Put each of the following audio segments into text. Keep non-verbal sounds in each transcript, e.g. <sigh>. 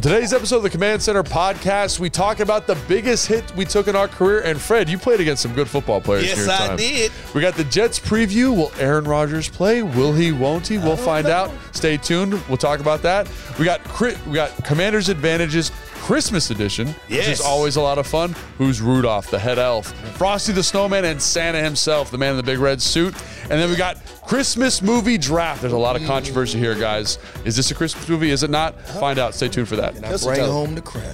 On today's episode of the Command Center podcast, we talk about the biggest hit we took in our career. And Fred, you played against some good football players. Yes, I time. did. We got the Jets preview. Will Aaron Rodgers play? Will he? Won't he? We'll find out. Stay tuned. We'll talk about that. We got cri- we got Commanders Advantages Christmas edition, which is always a lot of fun. Who's Rudolph, the head elf, Frosty the Snowman, and Santa himself, the man in the big red suit. And then we got Christmas movie draft. There's a lot of controversy here, guys. Is this a Christmas movie? Is it not? Uh-huh. Find out. Stay tuned for that. I Bring bring home the crowd.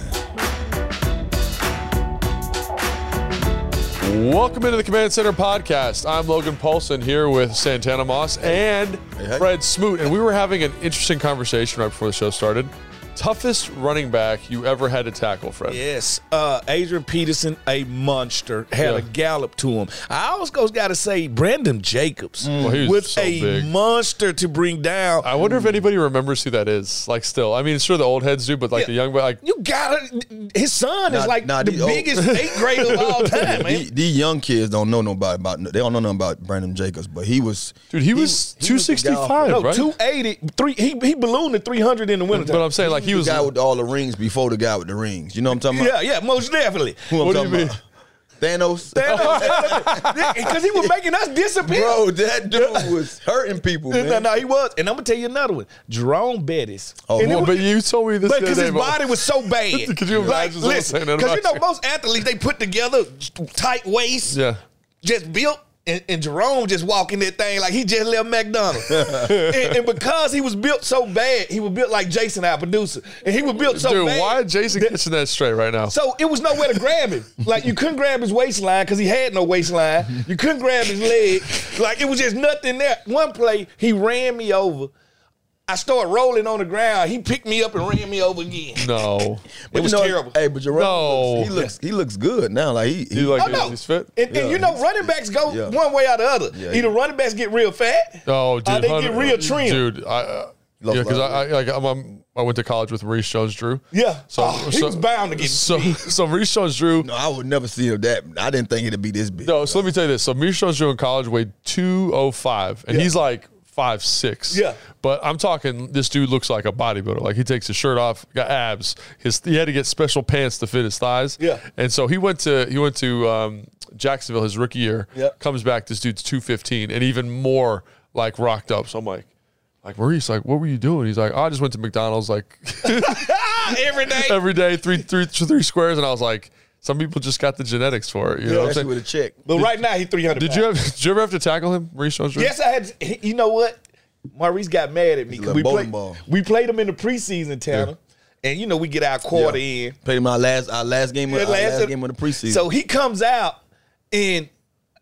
Welcome into the Command Center podcast. I'm Logan Paulsen here with Santana Moss and hey. Fred Smoot. And we were having an interesting conversation right before the show started. Toughest running back you ever had to tackle, Fred? Yes, uh, Adrian Peterson, a monster, had Yeah. a gallop to him. I always got to say Brandon Jacobs Well, he was was so a big. monster to bring down. I wonder if anybody remembers who that is. Like, still, I mean, sure the old heads do, but like Yeah. the young, like you gotta. His son is like nah, the these old- biggest eighth grader of all <laughs> time, man. These, these young kids don't know nobody about. They don't know nothing about Brandon Jacobs, but he was. dude, he was he was 265, No, right? 280, three, he, he ballooned to 300 in the winter. but I'm saying, like, he was. the guy with all the rings before the guy with the rings. You know what I'm talking about? yeah, yeah, most definitely. Who I'm What do you talking mean? about? Thanos. Because <laughs> he was making us disappear. Bro, that dude was hurting people, No, man. no, he was. And I'm gonna tell you another one. Jerome Bettis. Oh, and it Well, was- but you told me this But the other because his body was so <laughs> bad. Could you imagine like, listen, because you know most athletes they put together tight waist, Yeah. just built. And, and Jerome just walking that thing like he just left McDonald's. <laughs> and, and because he was built so bad, he was built like Jason, our producer. And he was built so Dude, bad. why is Jason catching that straight right now? So it was nowhere to grab him. Like you couldn't grab his waistline because he had no waistline. You couldn't grab his leg. Like it was just nothing there. One play, he ran me over. I started rolling on the ground. He picked me up and ran me over again. no. <laughs> It was know, terrible. Hey, but Jerome, No. looks, he looks he looks good now. Like he, he like Oh, no. he's fit? And, and you know, running backs go yeah. one way or the other. Yeah, Either he- running backs get real fat, Oh, dude, or they get real trim. Dude, I, uh, yeah, because I, I, like, I'm, I'm, I went to college with Maurice Jones-Drew. Yeah. So, Oh, he so- was bound to get so. <laughs> So Maurice Jones-Drew. no, I would never see him that. I didn't think it'd be this big. No, so let me tell you this. So Maurice Jones-Drew in college weighed 205, and Yeah. he's like five six. Yeah. But I'm talking. This dude looks like a bodybuilder. Like he takes his shirt off, got abs. His he had to get special pants to fit his thighs. Yeah. And so he went to he went to um, Jacksonville his rookie year. Yeah. Comes back. This dude's 215 and even more like rocked up. So I'm like. Like Maurice, like, what were you doing? He's like, oh, I just went to McDonald's like <laughs> <laughs> every day. every day, three, three, three squares, and I was like, some people just got the genetics for it. You know what I'm saying? with a check. but right now he 300 Did you have? Did you ever have to tackle him, Maurice Jones-Drew? Yes, I had. You know what? Maurice got mad at me because we bowling played. ball. We played him in the preseason, Tanner, and you know we get our quarter in. Played him our last our last game of Yeah, our last, last- game of the preseason. So he comes out and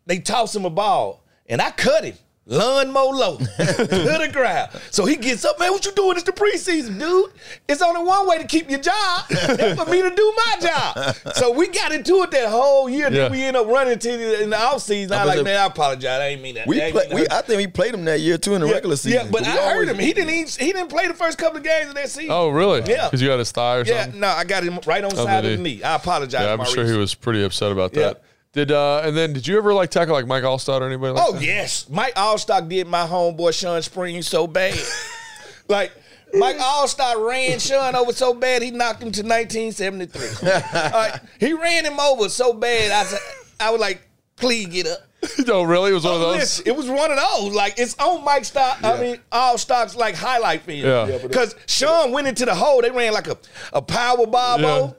they toss him a ball, and I cut him. Lawnmower low <laughs> to the ground. So he gets up, man. What you doing? It's the preseason, dude. It's only one way to keep your job. <laughs> That's for me to do my job. So we got into it that whole year. Yeah. Then we end up running to the, in the offseason. I I like, man, I apologize. I ain't mean that. we, I play, mean we. I think we played him that year too in the regular season. Yeah, but we I heard him. He didn't even, he didn't play the first couple of games of that season. Oh, really? Yeah. Because you got his thigh or yeah. something. No, I got him right on oh, the side of the knee. knee. I apologize. Yeah, I'm Maurice. sure he was pretty upset about Yeah. that. Did uh, and then did you ever like tackle like Mike Alstott or anybody? Like Oh that? yes, Mike Alstott did my homeboy Shaun Spring so bad. <laughs> like Mike Alstott ran Shaun over so bad he knocked him to 1973. All right, <laughs> he ran him over so bad. I said, I was like, please get up. no, <laughs> really? It was one of Oh, those. listen, it was one of those. Like it's on Mike Stock. I mean, all stocks like highlight film. Yeah. Yeah, Because Shaun went into the hole. They ran like a, a power bomb. Yeah.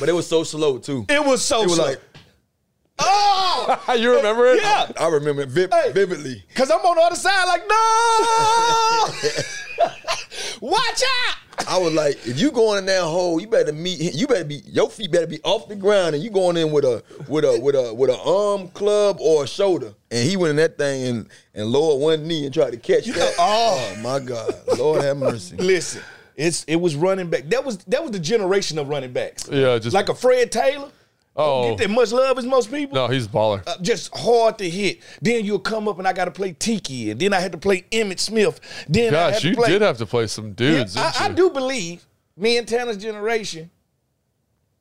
But it was so slow too. It was so It was slow. like oh, <laughs> you remember it? yeah. I remember it vi- Hey. vividly. Cause I'm on the other side, like, no! <laughs> Watch out! I was like, if you going in that hole, you better meet. him. You better be your feet better be off the ground, and you going in with a with a with a with a arm club or a shoulder. And he went in that thing and and lowered one knee and tried to catch that. oh. oh my God, Lord have mercy. <laughs> Listen, it's it was running back. That was that was the generation of running backs. Yeah, just Like a Fred Taylor. Oh. Get that much love as most people. no, he's a baller. Uh, just hard to hit. Then you'll come up and I got to play Tiki, and then I had to play Emmitt Smith. Then I had Gosh, to you play, did have to play some Yeah, dudes. I, didn't I you? do believe me and Tanner's generation,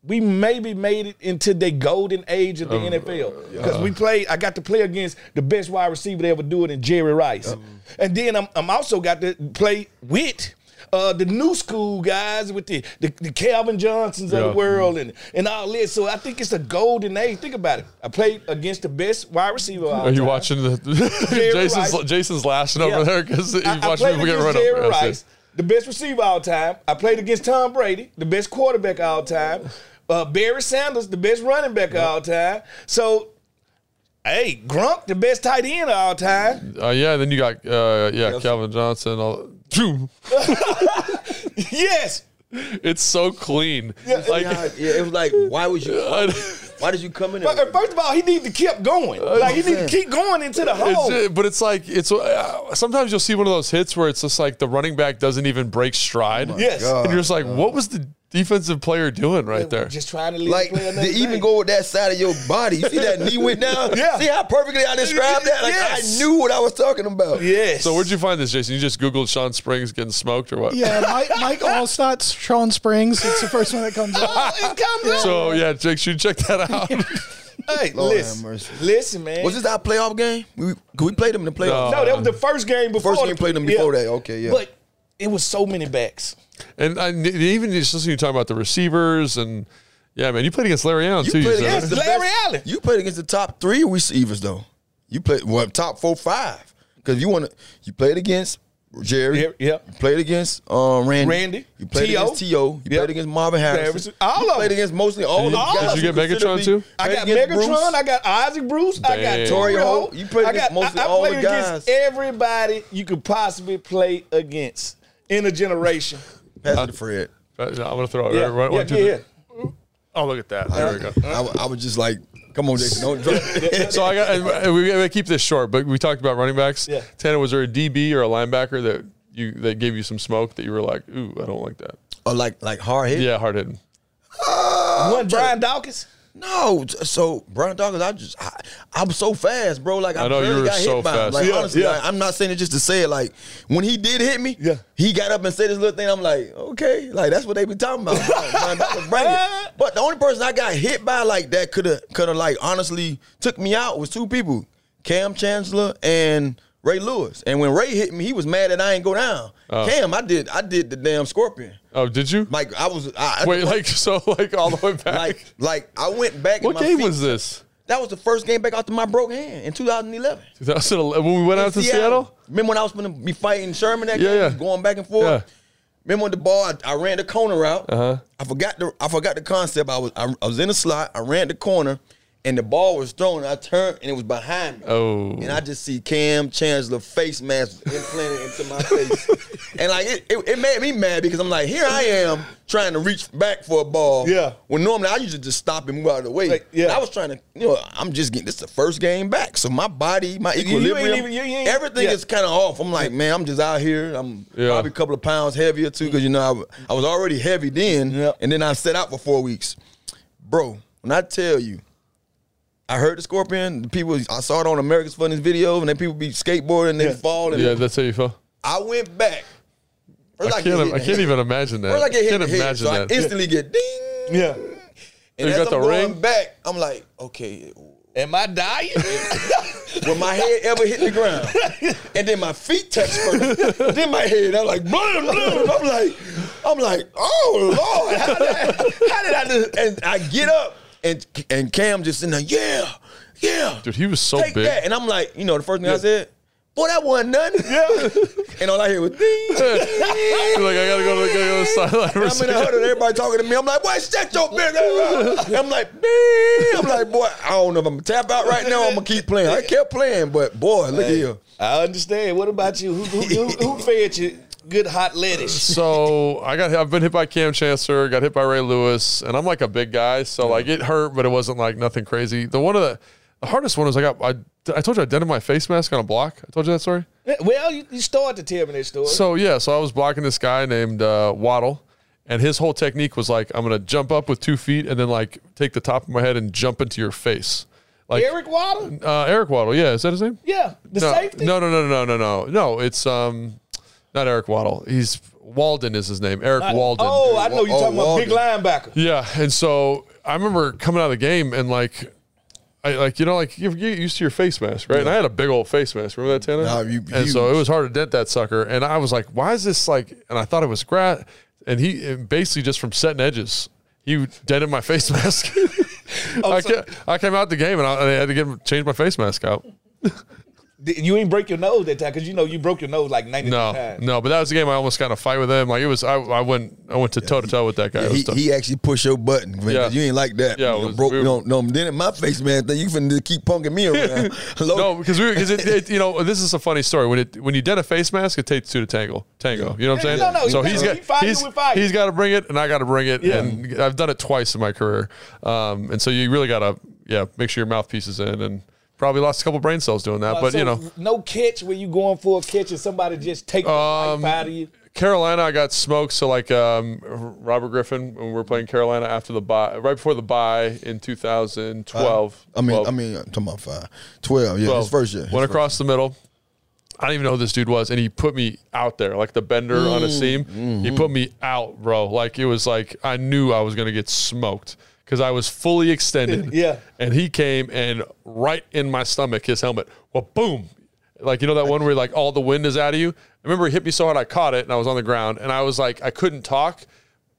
we maybe made it into the golden age of the NFL because we played. I got to play against the best wide receiver to ever do it in Jerry Rice, and then I'm, I'm also got to play with uh, the new school guys with the the, the Calvin Johnsons of the world and and all this. So I think it's a golden age. Think about it. I played against the best wide receiver. Are you time. watching the <laughs> Jason's Rice. Jason's laughing Yeah. over there because he I, I watched played people get run Jerry Rice, the best receiver all time. I played against Tom Brady, the best quarterback all time. Uh, Barry Sanders, the best running back all time. So, hey, Gronk, the best tight end of all time. Uh, yeah, then you got uh, yeah Calvin Johnson. All, <laughs> yes. it's so clean. Like yeah, yeah, it was like, why was you? <laughs> Why did you come in? But, uh, first of all, he need to keep going. Like he need to keep going into the hole. It's, uh, but it's like it's uh, sometimes you'll see one of those hits where it's just like the running back doesn't even break stride. yes. and you're just like, what was the defensive player doing right there? Just trying to leave Like the play to another even day. go with that side of your body. You see that knee went down? <laughs> Yeah. See how perfectly I described that? Like Yes. I knew what I was talking about. Yes. So where'd you find this, Jason? You just googled Shaun Springs getting smoked or what? Yeah, Mike, Mike <laughs> Alstott's Sean Springs. It's the first one that comes up. Oh, <laughs> it comes up. So yeah, Jake, should check that out. Hey, Lord have listen, mercy. listen, man. Was this our playoff game? We, we played them in the playoffs. no, that was the first game before. First the- game played them before yeah. that. Okay, yeah. But it was so many backs. And I, even just listening to you talk about the receivers and yeah, man, you played against Larry Allen You too. played said, against the Larry best- Allen. You played against the top three receivers though. You played well top four five because you want to. You played against Jerry. Yep, yep. You played against um, Randy. Randy, You played T.O. against T.O. You Yep. played against Marvin Harrison. Harrison. All you of played them. against mostly all Did the you- guys. did you who get Megatron, too? I played got Megatron. Bruce. I got Isaac Bruce. I got Damn. Torry Torry Holt. Holt. You played I against got, mostly I, I all the played guys. against everybody you could possibly play against in a generation. Pass it to Fred. Uh, I'm gonna throw it Yeah, right, right, yeah, to yeah. the- Oh, look at that. There we go. I, I was just like, come on, Jason, don't drop. <laughs> So I got. And we gotta keep this short, but we talked about running backs. Yeah. Tanner, was there a DB or a linebacker that you that gave you some smoke that you were like, ooh, I don't like that. Oh, like like hard hit. Yeah, hard hitting. One Brian Dawkins. No, so Brian Dawkins, I just I, I'm so fast, bro. Like I, I know, you barely got so hit by him. fast. Like Yeah, honestly, yeah. like, I'm not saying it just to say it. Like when he did hit me, Yeah. he got up and said this little thing. I'm like, okay, like that's what they be talking about. <laughs> Brian Dawkins, bring it. But the only person I got hit by like that could have could have like honestly took me out was two people, Kam Chancellor and Ray Lewis. And when Ray hit me, he was mad that I ain't go down. Kam, I did I did the damn scorpion. Oh, did you? Like I was I, Wait, like so, like all the way <laughs> back. like like I went back. what game feet- was this? that was the first game back after my broke hand in 2011. 2011 when we went out to Seattle. Remember when I was going to be fighting Sherman that Yeah, game, yeah. going back and forth? Yeah. Remember when the ball, I, I ran the corner route. Uh-huh. I forgot the I forgot the concept. I was I, I was in the slot. I ran the corner, and the ball was thrown. I turned, and it was behind me. Oh. And I just see Kam Chancellor face mask implanted into my face, <laughs> and like it, it, it made me mad because I'm like, here I am trying to reach back for a ball. Yeah. When normally I usually just stop and move out of the way. Like, yeah. And I was trying to, you know, I'm just getting this the first game back, so my body, my you ain't equilibrium, even- you ain't- everything yeah. is kind of off. I'm like, man, I'm just out here. I'm Yeah. probably a couple of pounds heavier too, because you know I was already heavy then, Yeah. and then I set out for four weeks, bro. When I tell you, I heard the scorpion. The people I saw it on America's Funniest video, and then people be skateboarding and they Yeah. fall. And Yeah, that's how you felt. I went back. First I get can't. hit I can't head. even imagine that. First I get hit can't in the head, imagine so that. I instantly get ding. Yeah. And You as got I'm the going ring? back, I'm like, okay, Am I dying? <laughs> will my head ever hit the ground? And then my feet touch first. then my head, I'm like, blah, blah. I'm like, I'm like, oh Lord, how did I, how did I do? And I get up, and and Kam just in there, yeah, yeah, Dude, he was so take big. that. And I'm like, you know, the first thing I said, boy, that wasn't nothing. yeah. <laughs> And all I hear was ding. You're <laughs> like, I gotta go to the, gotta go to the sideline. for a I'm in the second. huddle, everybody talking to me. I'm like, boy, shut your big ass. I'm like, man. I'm like, boy, I don't know if I'm gonna tap out right now. I'm gonna keep playing. I kept playing, but boy, look here. I understand. What about you? Who, who, who, who fed you good hot lettuce? <laughs> So I got I've been hit by Kam Chancellor, got hit by Ray Lewis, and I'm like a big guy, so like it hurt, but it wasn't like nothing crazy. The one of the the hardest one was I got I, I told you I dented my face mask on a block. I told you that story. Well, you, you started to tell me that story. So yeah, so I was blocking this guy named uh, Waddle, and his whole technique was like I'm gonna jump up with two feet and then like take the top of my head and jump into your face. Like Eric Weddle? uh, Eric Weddle, yeah, is that his name? Yeah. The no, safety? No, no, no, no, no, no, no. It's um, not Eric Weddle. He's Walden is his name. Erik Walden. Oh, I know you're Oh, talking about big linebacker. Yeah, and so I remember coming out of the game and like I like you know like you get used to your face mask, right? And I had a big old face mask. Remember that, Tanner? Nah, you- and so it was hard to dent that sucker. And I was like, why is this like? And I thought it was grass. And he and basically just from setting edges, he dented my <laughs> face mask. <laughs> I, so- ca- I came out the game and I, I had to get him change my face mask out. <laughs> Did- You ain't break your nose that time because you know you broke your nose like 90 No, times. no, but that was the game I almost got in a fight with him. Like it was, I, I went, I went to toe to toe with that guy. It was He, he actually pushed your button. Man, 'cause Yeah. You ain't like that. Yeah, You was- broke. we you were- know, no, then in my face, man, then you finna keep punking me around. <laughs> Hello? No, because we because it, it, <laughs> you know this is a funny story. When it when you did a face mask, it takes two to tango. Tango. You know what I'm saying? Yeah, no, no, so he- he's he got fight you he's, with fire. he's got to bring it, and I got to bring it. Yeah. And I've done it twice in my career. Um, and so you really got to yeah make sure your mouthpiece is in, and probably lost a couple brain cells doing that. Uh, but so you know, no catch where you going for a catch and somebody just take the Um, life out of you. Carolina, I got smoked. So like um, Robert Griffin when we were playing Carolina after the bye, right before the bye in 2012. I mean, 12. I mean, I'm talking about five, 12, Yeah, Well, his first year. His Went first- across the middle. I didn't even know who this dude was, and he put me out there like the bender on Mm, a seam. mm-hmm. He put me out, bro. Like it was like I knew I was gonna get smoked because I was fully extended. <laughs> Yeah. And he came and right in my stomach, his helmet. Well, boom. Like you know that one where like all the wind is out of you. I remember he hit me so hard I caught it and I was on the ground and I was like I couldn't talk.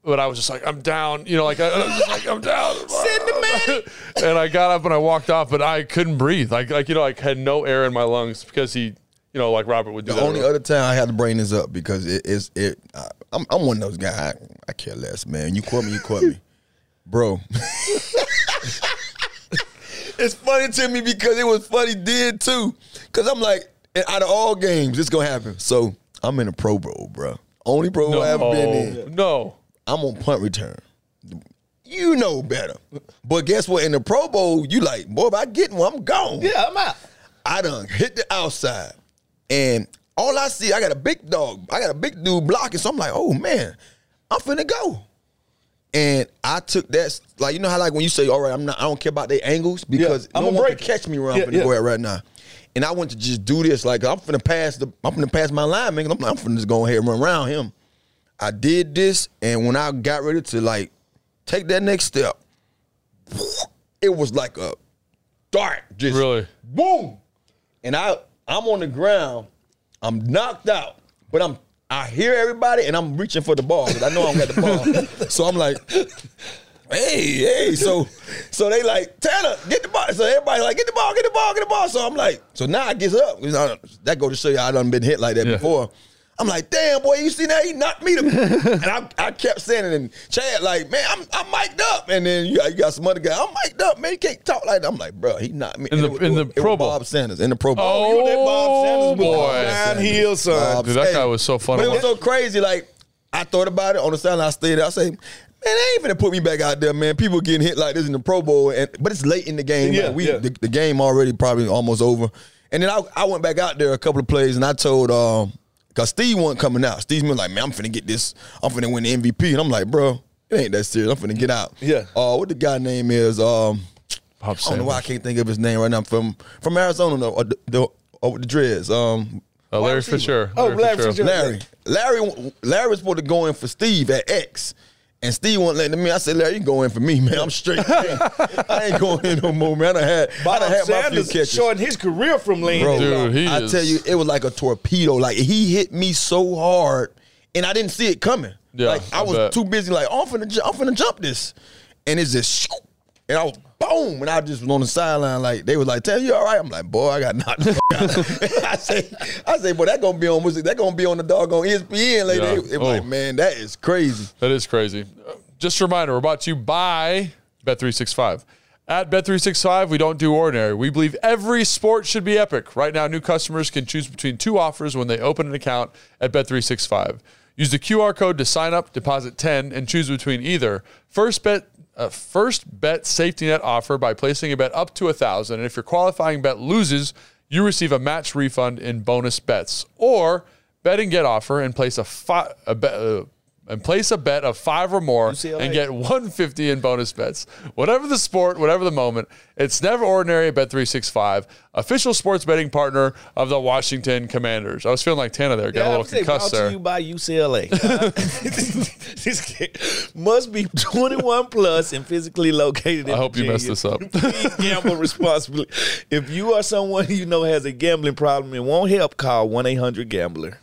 But I was just like, I'm down, you know, like I, I was just like, I'm down. <laughs> Send the man. <laughs> and I got up and I walked off, but I couldn't breathe. Like, like you know, like had no air in my lungs because he, you know, like Robert would do The that. only other time I had to bring this up because it is it. I, I'm I'm one of those guys. I, I care less, man. You quote me, you quote me, bro. <laughs> it's funny to me because it was funny did too. Because I'm like, out of all games, it's gonna happen. So I'm in a Pro Bowl, bro. Only Pro Bowl I ever been in. no. I'm on punt return. You know better. But guess what? In the Pro Bowl, you like, boy, if I get one, I'm gone. Yeah, I'm out. I done hit the outside. And all I see, I got a big dog. I got a big dude blocking. So I'm like, oh man, I'm finna go. And I took that, like, you know how like when you say, all right, I'm not, I don't care about their angles because I'm no a one can break. catch me where I'm Yeah, finna yeah. go at right now. And I went to just do this, like I'm finna pass the, I'm finna pass my line, man. I'm, I'm finna just go ahead and run around him. I did this, and when I got ready to like take that next step, it was like a dart, just Really? boom. And I I'm on the ground, I'm knocked out, but I'm I hear everybody and I'm reaching for the ball because I know I don't got the ball. <laughs> so I'm like, hey, hey. So so they like, Tanner, get the ball. So everybody like, get the ball, get the ball, get the ball. So I'm like, so now I get up. That go to show you I done been hit like that Yeah. before. I'm like, damn, boy, you see that? He knocked me to. <laughs> and I, I kept saying it, and Chad, like, man, I'm, I'm mic'd up. And then you, you got some other guy, I'm mic'd up, man. You can't talk like that. I'm like, bro, he knocked me. In the- it in it the it Pro Bowl. Bob Sanders, in the Pro Bowl. Oh, you that Bob Sanders with boy. downhill, son. Bob Dude, that Hey, guy was so funny. But it was so crazy. Like I thought about it on the sideline. I stayed there. I say, man, they ain't finna put me back out there, man. People getting hit like this in the Pro Bowl, and but it's late in the game. Yeah, Like, we yeah. the, the game already probably almost over. And then I, I went back out there a couple of plays, and I told um, cause Steve wasn't coming out. Steve's been like, man, I'm finna get this. I'm finna win the MVP, and I'm like, bro, it ain't that serious. I'm finna get out. Yeah. Uh, what the guy name is? Um, Bob I don't know why I can't think of his name right now. From from Arizona, though, or the, the, or with the Dreads. Um, Uh, Larry receiver. Fisher. Oh, Larry Fisher. Larry. Larry Larry was supposed to go in for Steve at X. And Steve wasn't letting me. I said, Larry, you can go in for me, man. I'm straight. <laughs> I ain't going in no more, man. I done had, I Bob done had my few Sanders catches. shortened his career from lean. Bro, Dude, he I is- tell you, it was like a torpedo. Like he hit me so hard, and I didn't see it coming. Yeah, like I, I was bet. too busy. Like oh, I'm finna, ju- I'm finna jump this, and it's just, shoo, and I was boom, and I just was on the sideline. Like they was like, "Tell you all right?" I'm like, "Boy, I got knocked." the fuck out." <laughs> I say, I say, "Boy, that gonna be on music. That gonna be on the doggone ESPN later." Yeah. It, it was Oh. like, man, that is crazy. That is crazy. Just a reminder, we're brought to you by Bet365. At Bet365, we don't do ordinary. We believe every sport should be epic. Right now, new customers can choose between two offers when they open an account at Bet365. Use the QR code to sign up, deposit 10, and choose between either first bet uh, first bet safety net offer by placing a bet up to a thousand, and if your qualifying bet loses, you receive a match refund in bonus bets, or bet and get offer and place a, fi- a bet. Uh, and place a bet of five or more UCLA. and get 150 in bonus bets. Whatever the sport, whatever the moment, it's never ordinary at Bet365, official sports betting partner of the Washington Commanders. I was feeling like Tana there, got a little concussed there. to you by UCLA. <laughs> this game must be 21 plus and physically located. In I hope you messed this up. Please <laughs> gamble responsibly. If you are someone you know has a gambling problem and won't help, call 1 800 Gambler.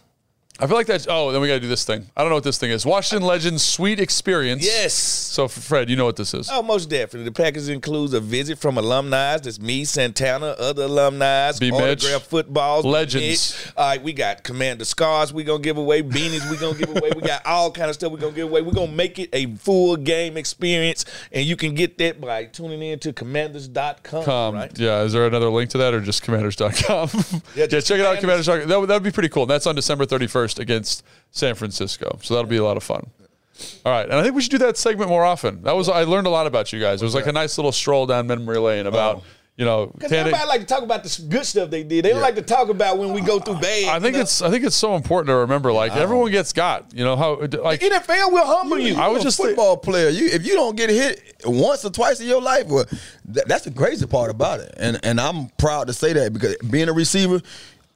I feel like that's. Oh, then we got to do this thing. I don't know what this thing is. Washington Legends Sweet Experience. Yes. So, Fred, you know what this is. Oh, most definitely. The package includes a visit from alumni. That's me, Santana, other alumni, autograph footballs, Legends. All right, we got Commander Scars. We gonna give away beanies. We gonna give away. We got <laughs> all kind of stuff. We gonna give away. We gonna make it a full game experience, and you can get that by tuning in to Commanders.com. Um, right? Yeah, is there another link to that or just commanders.com? yeah, <laughs> Yeah, just check it out, Commanders. commanders.com. That would, that would be pretty cool. And that's on December 31st against San Francisco. So that'll be a lot of fun. All right. And I think we should do that segment more often. That was I learned a lot about you guys. It was like a nice little stroll down memory lane about, oh. you know, Because Tana- everybody like to talk about the good stuff they did. They don't like to talk about when we go through bad. I think you know? it's I think it's so important to remember like everyone gets got, you know, how like In NFL will humble you. I I was was just a football player. You if you don't get hit once or twice in your life, well, that, that's the crazy part about it. And and I'm proud to say that because being a receiver,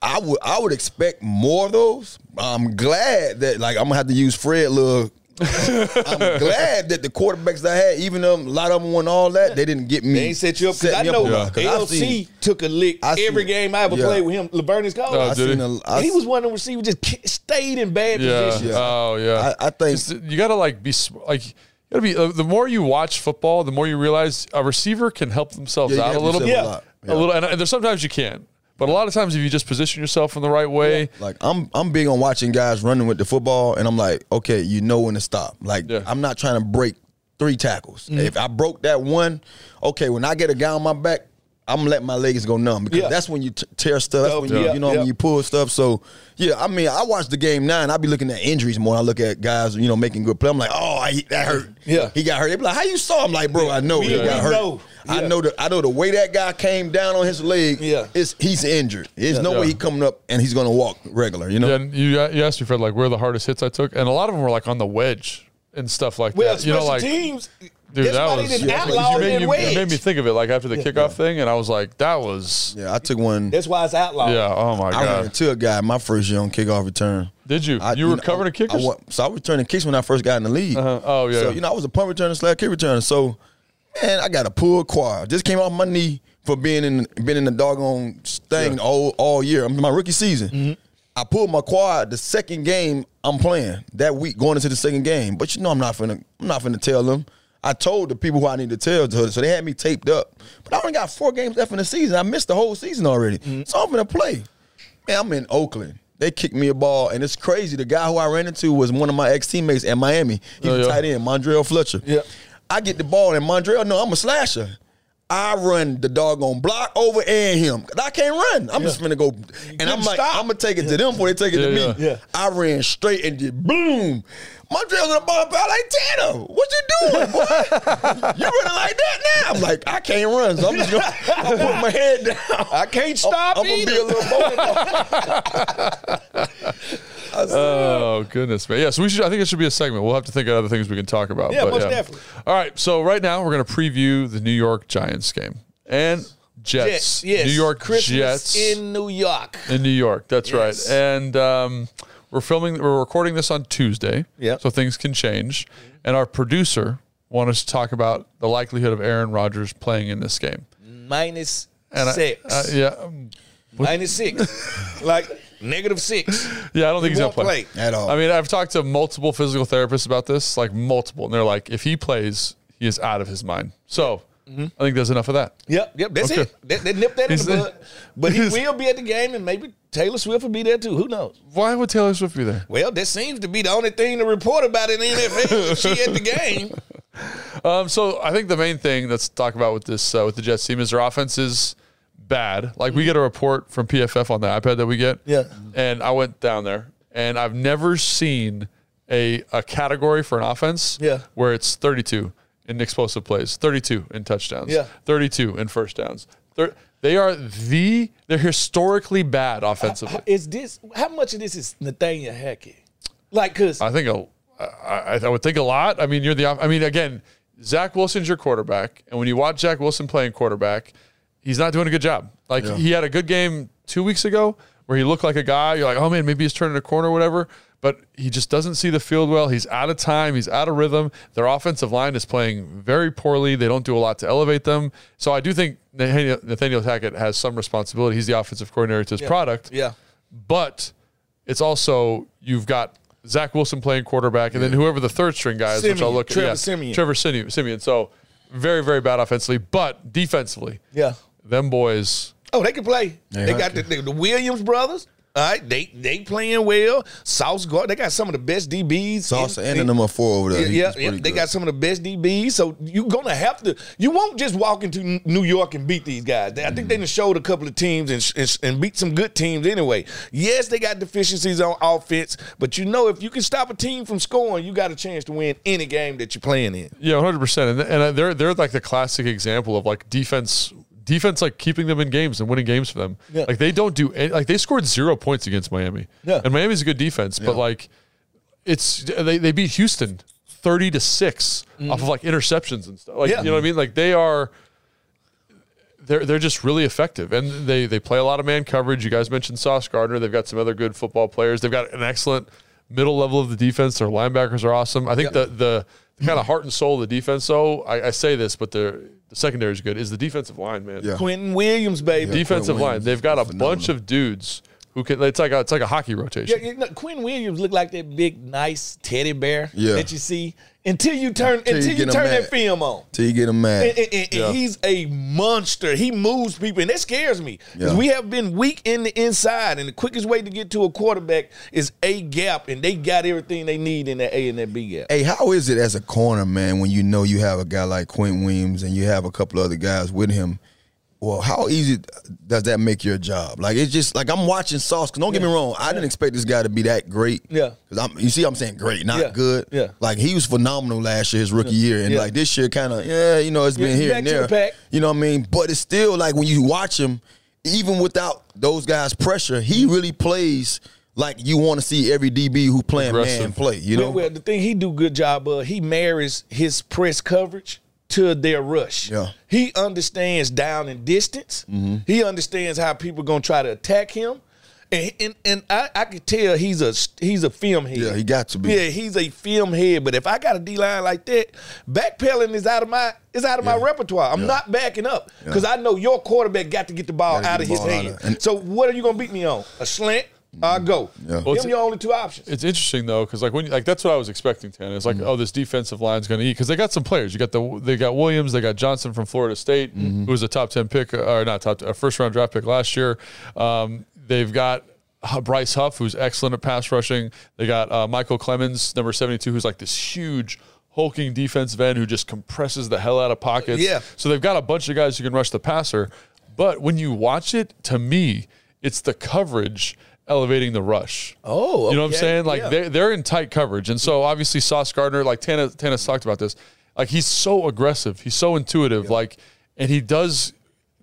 I would I would expect more of those. I'm glad that like I'm gonna have to use Fred little. <laughs> I'm glad that the quarterbacks that I had, even them, a lot of them won all that, they didn't get me. They ain't set you up because I know a lot. 'Cause I've LC seen- took a lick I seen- every game I ever yeah. played with him. Laveranues Coles. Oh, I did seen he? a- I he was one of the receivers just stayed in bad yeah. positions. Oh yeah. I, I think Just, you got to like be like you got to be uh, the more you watch football, the more you realize a receiver can help themselves Yeah, out a little bit. yourself a lot. A little and, and there's sometimes you can't. But a lot of times if you just position yourself in the right way, Like I'm I'm big on watching guys running with the football, and I'm like, okay, you know when to stop. Like Yeah. I'm not trying to break three tackles. Mm-hmm. If I broke that one, okay, when I get a guy on my back, I'm gonna let my legs go numb because Yeah. that's when you t- tear stuff. That's when you, yeah, you know yeah. when you pull stuff. So yeah, I mean, I watch the game now, and I be looking at injuries more. I look at guys, you know, making good play. I'm like, oh, I, that hurt. Yeah. he got hurt. They be like, how you saw? I'm like, bro, I know We- he got hurt. know. I know the I know the way that guy came down on his leg. Yeah. is he's injured. There's no Yeah. way he coming up and he's gonna walk regular. You know. Yeah, and you you asked me Fred like where are the hardest hits I took, and a lot of them were like on the wedge and stuff like Well, that. You know, like teams. Dude, that's that why was they didn't yeah, outlaw you it made, in you, made me think of it like after the kickoff thing, and I was like, that was Yeah, I took one. That's why it's outlawed. yeah. Oh my God. I ran into a guy my first year on kickoff return. did you? I, you were know, covering a I kickers. went- so I was returning kicks when I first got in the league. Uh-huh. Oh, yeah. So you know I was a punt returner slash kick returner. So man, I got a pulled quad. Just came off my knee for being in been in the doggone thing all all year. I'm my rookie season. Mm-hmm. I pulled my quad the second game I'm playing that week going into the second game. But you know I'm not finna I'm not finna tell them. I told the people who I need to tell to, so they had me taped up. But I only got four games left in the season. I missed the whole season already. Mm-hmm. So I'm gonna play. Man, I'm in Oakland. They kicked me a ball, and it's crazy. The guy who I ran into was one of my ex teammates at Miami. He Oh, was yeah. tight end, Mondrell Fletcher. Yeah. I get the ball, and Mondrell, no, I'm a slasher. I run the doggone block over and him. 'Cause I can't run. I'm just gonna go, and I'm like, stop. I'm gonna take it to them before they take it to Yeah, me. yeah. Yeah. I ran straight and just boom. Mondrell's gonna ball, out like Tanner. What you doing, boy? you running like that now? I'm like, I can't run, so I'm just gonna I put my head down. I can't stop I'm, I'm gonna be a little bowling ball. I said, Oh goodness, man! Yeah, so we should. I think it should be a segment. We'll have to think of other things we can talk about. Yeah, but most definitely. All right, so right now we're going to preview the New York Giants game and Jets. Yes, yes. New York Christmas Jets in New York. in New York. That's Yes. right. And um, we're filming. We're recording this on Tuesday. Yeah. So things can change. And our producer wanted to talk about the likelihood of Aaron Rodgers playing in this game. Minus And I- six. uh, yeah, um, Minus six. like negative six. yeah. I don't think He he's gonna won't play. At all. I mean, I've talked to multiple physical therapists about this, like multiple, and they're like, if he plays, he is out of his mind. So Mm-hmm. I think there's enough of that. Yep, yep, that's Okay. it. They, they nipped that in He's the bud. <laughs> But he he's- will be at the game, and maybe Taylor Swift will be there too. Who knows? Why would Taylor Swift be there? Well, that seems to be the only thing to report about in the NFL. she at the game. <laughs> Um, so I think the main thing that's talk about with this uh, with the Jets team is their offense is bad. Like we mm-hmm. get a report from PFF on the iPad that we get. Yeah. And I went down there, and I've never seen a a category for an offense. Yeah. Where it's 32 in explosive plays, 32 in touchdowns, Yeah. 32 in first downs. They're, they are the they're historically bad offensively. Is this how much of this is Nathaniel Hackett? Like, cause I think a, I, I would think a lot. I mean, you're the. I mean, again, Zach Wilson's your quarterback, and when you watch Zach Wilson playing quarterback, he's not doing a good job. Like he had a good game two weeks ago where he looked like a guy. You're like, oh man, maybe he's turning a corner or whatever. But he just doesn't see the field well. He's out of time. He's out of rhythm. Their offensive line is playing very poorly. They don't do a lot to elevate them. So I do think Nathaniel, Nathaniel Hackett has some responsibility. He's the offensive coordinator to his product. Yeah. But it's also you've got Zach Wilson playing quarterback, and then whoever the third string guy is, which I'll Siemian, look Trevor at. Siemian. Trevor Siemian. Siemian. So very, very bad offensively, but defensively, Yeah. Them boys. Oh, they can play. They They got the, the, the Williams brothers. All right, they they playing well. Sauce guard, they got some of the best DBs. Sauce in- and in- the number four over there. Yeah, yeah, yeah, they good. got some of the best DBs. So you're gonna have to. You won't just walk into New York and beat these guys. I think they done showed a couple of teams and, and, and beat some good teams anyway. Yes, they got deficiencies on offense, but you know if you can stop a team from scoring, you got a chance to win any game that you're playing in. Yeah, one hundred percent. And and they're they're like the classic example of like defense. Defense like keeping them in games and winning games for them. Yeah. Like they don't do any, like they scored zero points against Miami. Yeah. and Miami's a good defense, but like it's they, they beat Houston thirty to 6 off of like interceptions and stuff. Like Mm-hmm. Yeah. you know what I mean? Like they are they're they're just really effective, and they they play a lot of man coverage. You guys mentioned Sauce Gardner. They've got some other good football players. They've got an excellent middle level of the defense. Their linebackers are awesome. I think the the, the kind of heart and soul of the defense. though I, I say this, but the the secondary is good. Is the defensive line, man? Yeah. Quinnen Williams, baby. Defensive Quinn line. They've got a is bunch of dudes who can. It's like a, it's like a hockey rotation. Yeah, you know, Quinn Williams looked like that big, nice teddy bear Yeah. that you see until you turn Until until, you you, turn that film on. Till you get him mad. And, and- and- and he's a monster. He moves people, and that scares me because Yeah. we have been weak in the inside, and the quickest way to get to a quarterback is a gap, and they got everything they need in that A and that B gap. Hey, how is it as a corner, man, when you know you have a guy like Quinnen Williams and you have a couple other guys with him? Well, how easy does that make your job? Like it's just like I'm watching Sauce. Cause don't get me wrong, I didn't expect this guy to be that great. Yeah. Cause I'm, you see, I'm saying great, not Yeah. good. Yeah. Like he was phenomenal last year, his rookie year, and Yeah. like this year, kind of yeah, you know, it's Yeah, been here back and to there. the pack. You know what I mean? But it's still like when you watch him, even without those guys' pressure, he mm-hmm. really plays like you want to see every DB who playing man play. You know? well, well, the thing he do good job of, he marries his press coverage to their rush. Yeah. Mm-hmm. He understands down and distance. He understands how people gonna try to attack him. And, and, and I, I could tell he's a he's a film head. Yeah, he got to be. Yeah, he's a film head. But if I got a D line like that, backpedaling is out of my is out of my repertoire. I'm not backing up because I know your quarterback got to get the ball Gotta out of his hand. of- so what are you gonna beat me on? A slant? I go. Yeah. Well, Them your only two options. It's interesting though, because like when you, like that's what I was expecting. Tanner, it's like, Mm-hmm. oh, this defensive line's going to eat because they got some players. You got the they got Williams, they got Johnson from Florida State, Mm-hmm. who was a top ten pick or not top a first round draft pick last year. Um, they've got Bryce Huff, who's excellent at pass rushing. They got uh, Micheal Clemons, number seventy two, who's like this huge. Hulking defensive end who just compresses the hell out of pockets. Yeah. So they've got a bunch of guys who can rush the passer. But when you watch it, to me, it's the coverage elevating the rush. Oh, You know what I'm saying? Like Yeah. they they're in tight coverage, and so obviously Sauce Gardner, like Tana Tana's talked about this, like he's so aggressive, he's so intuitive, like, and he does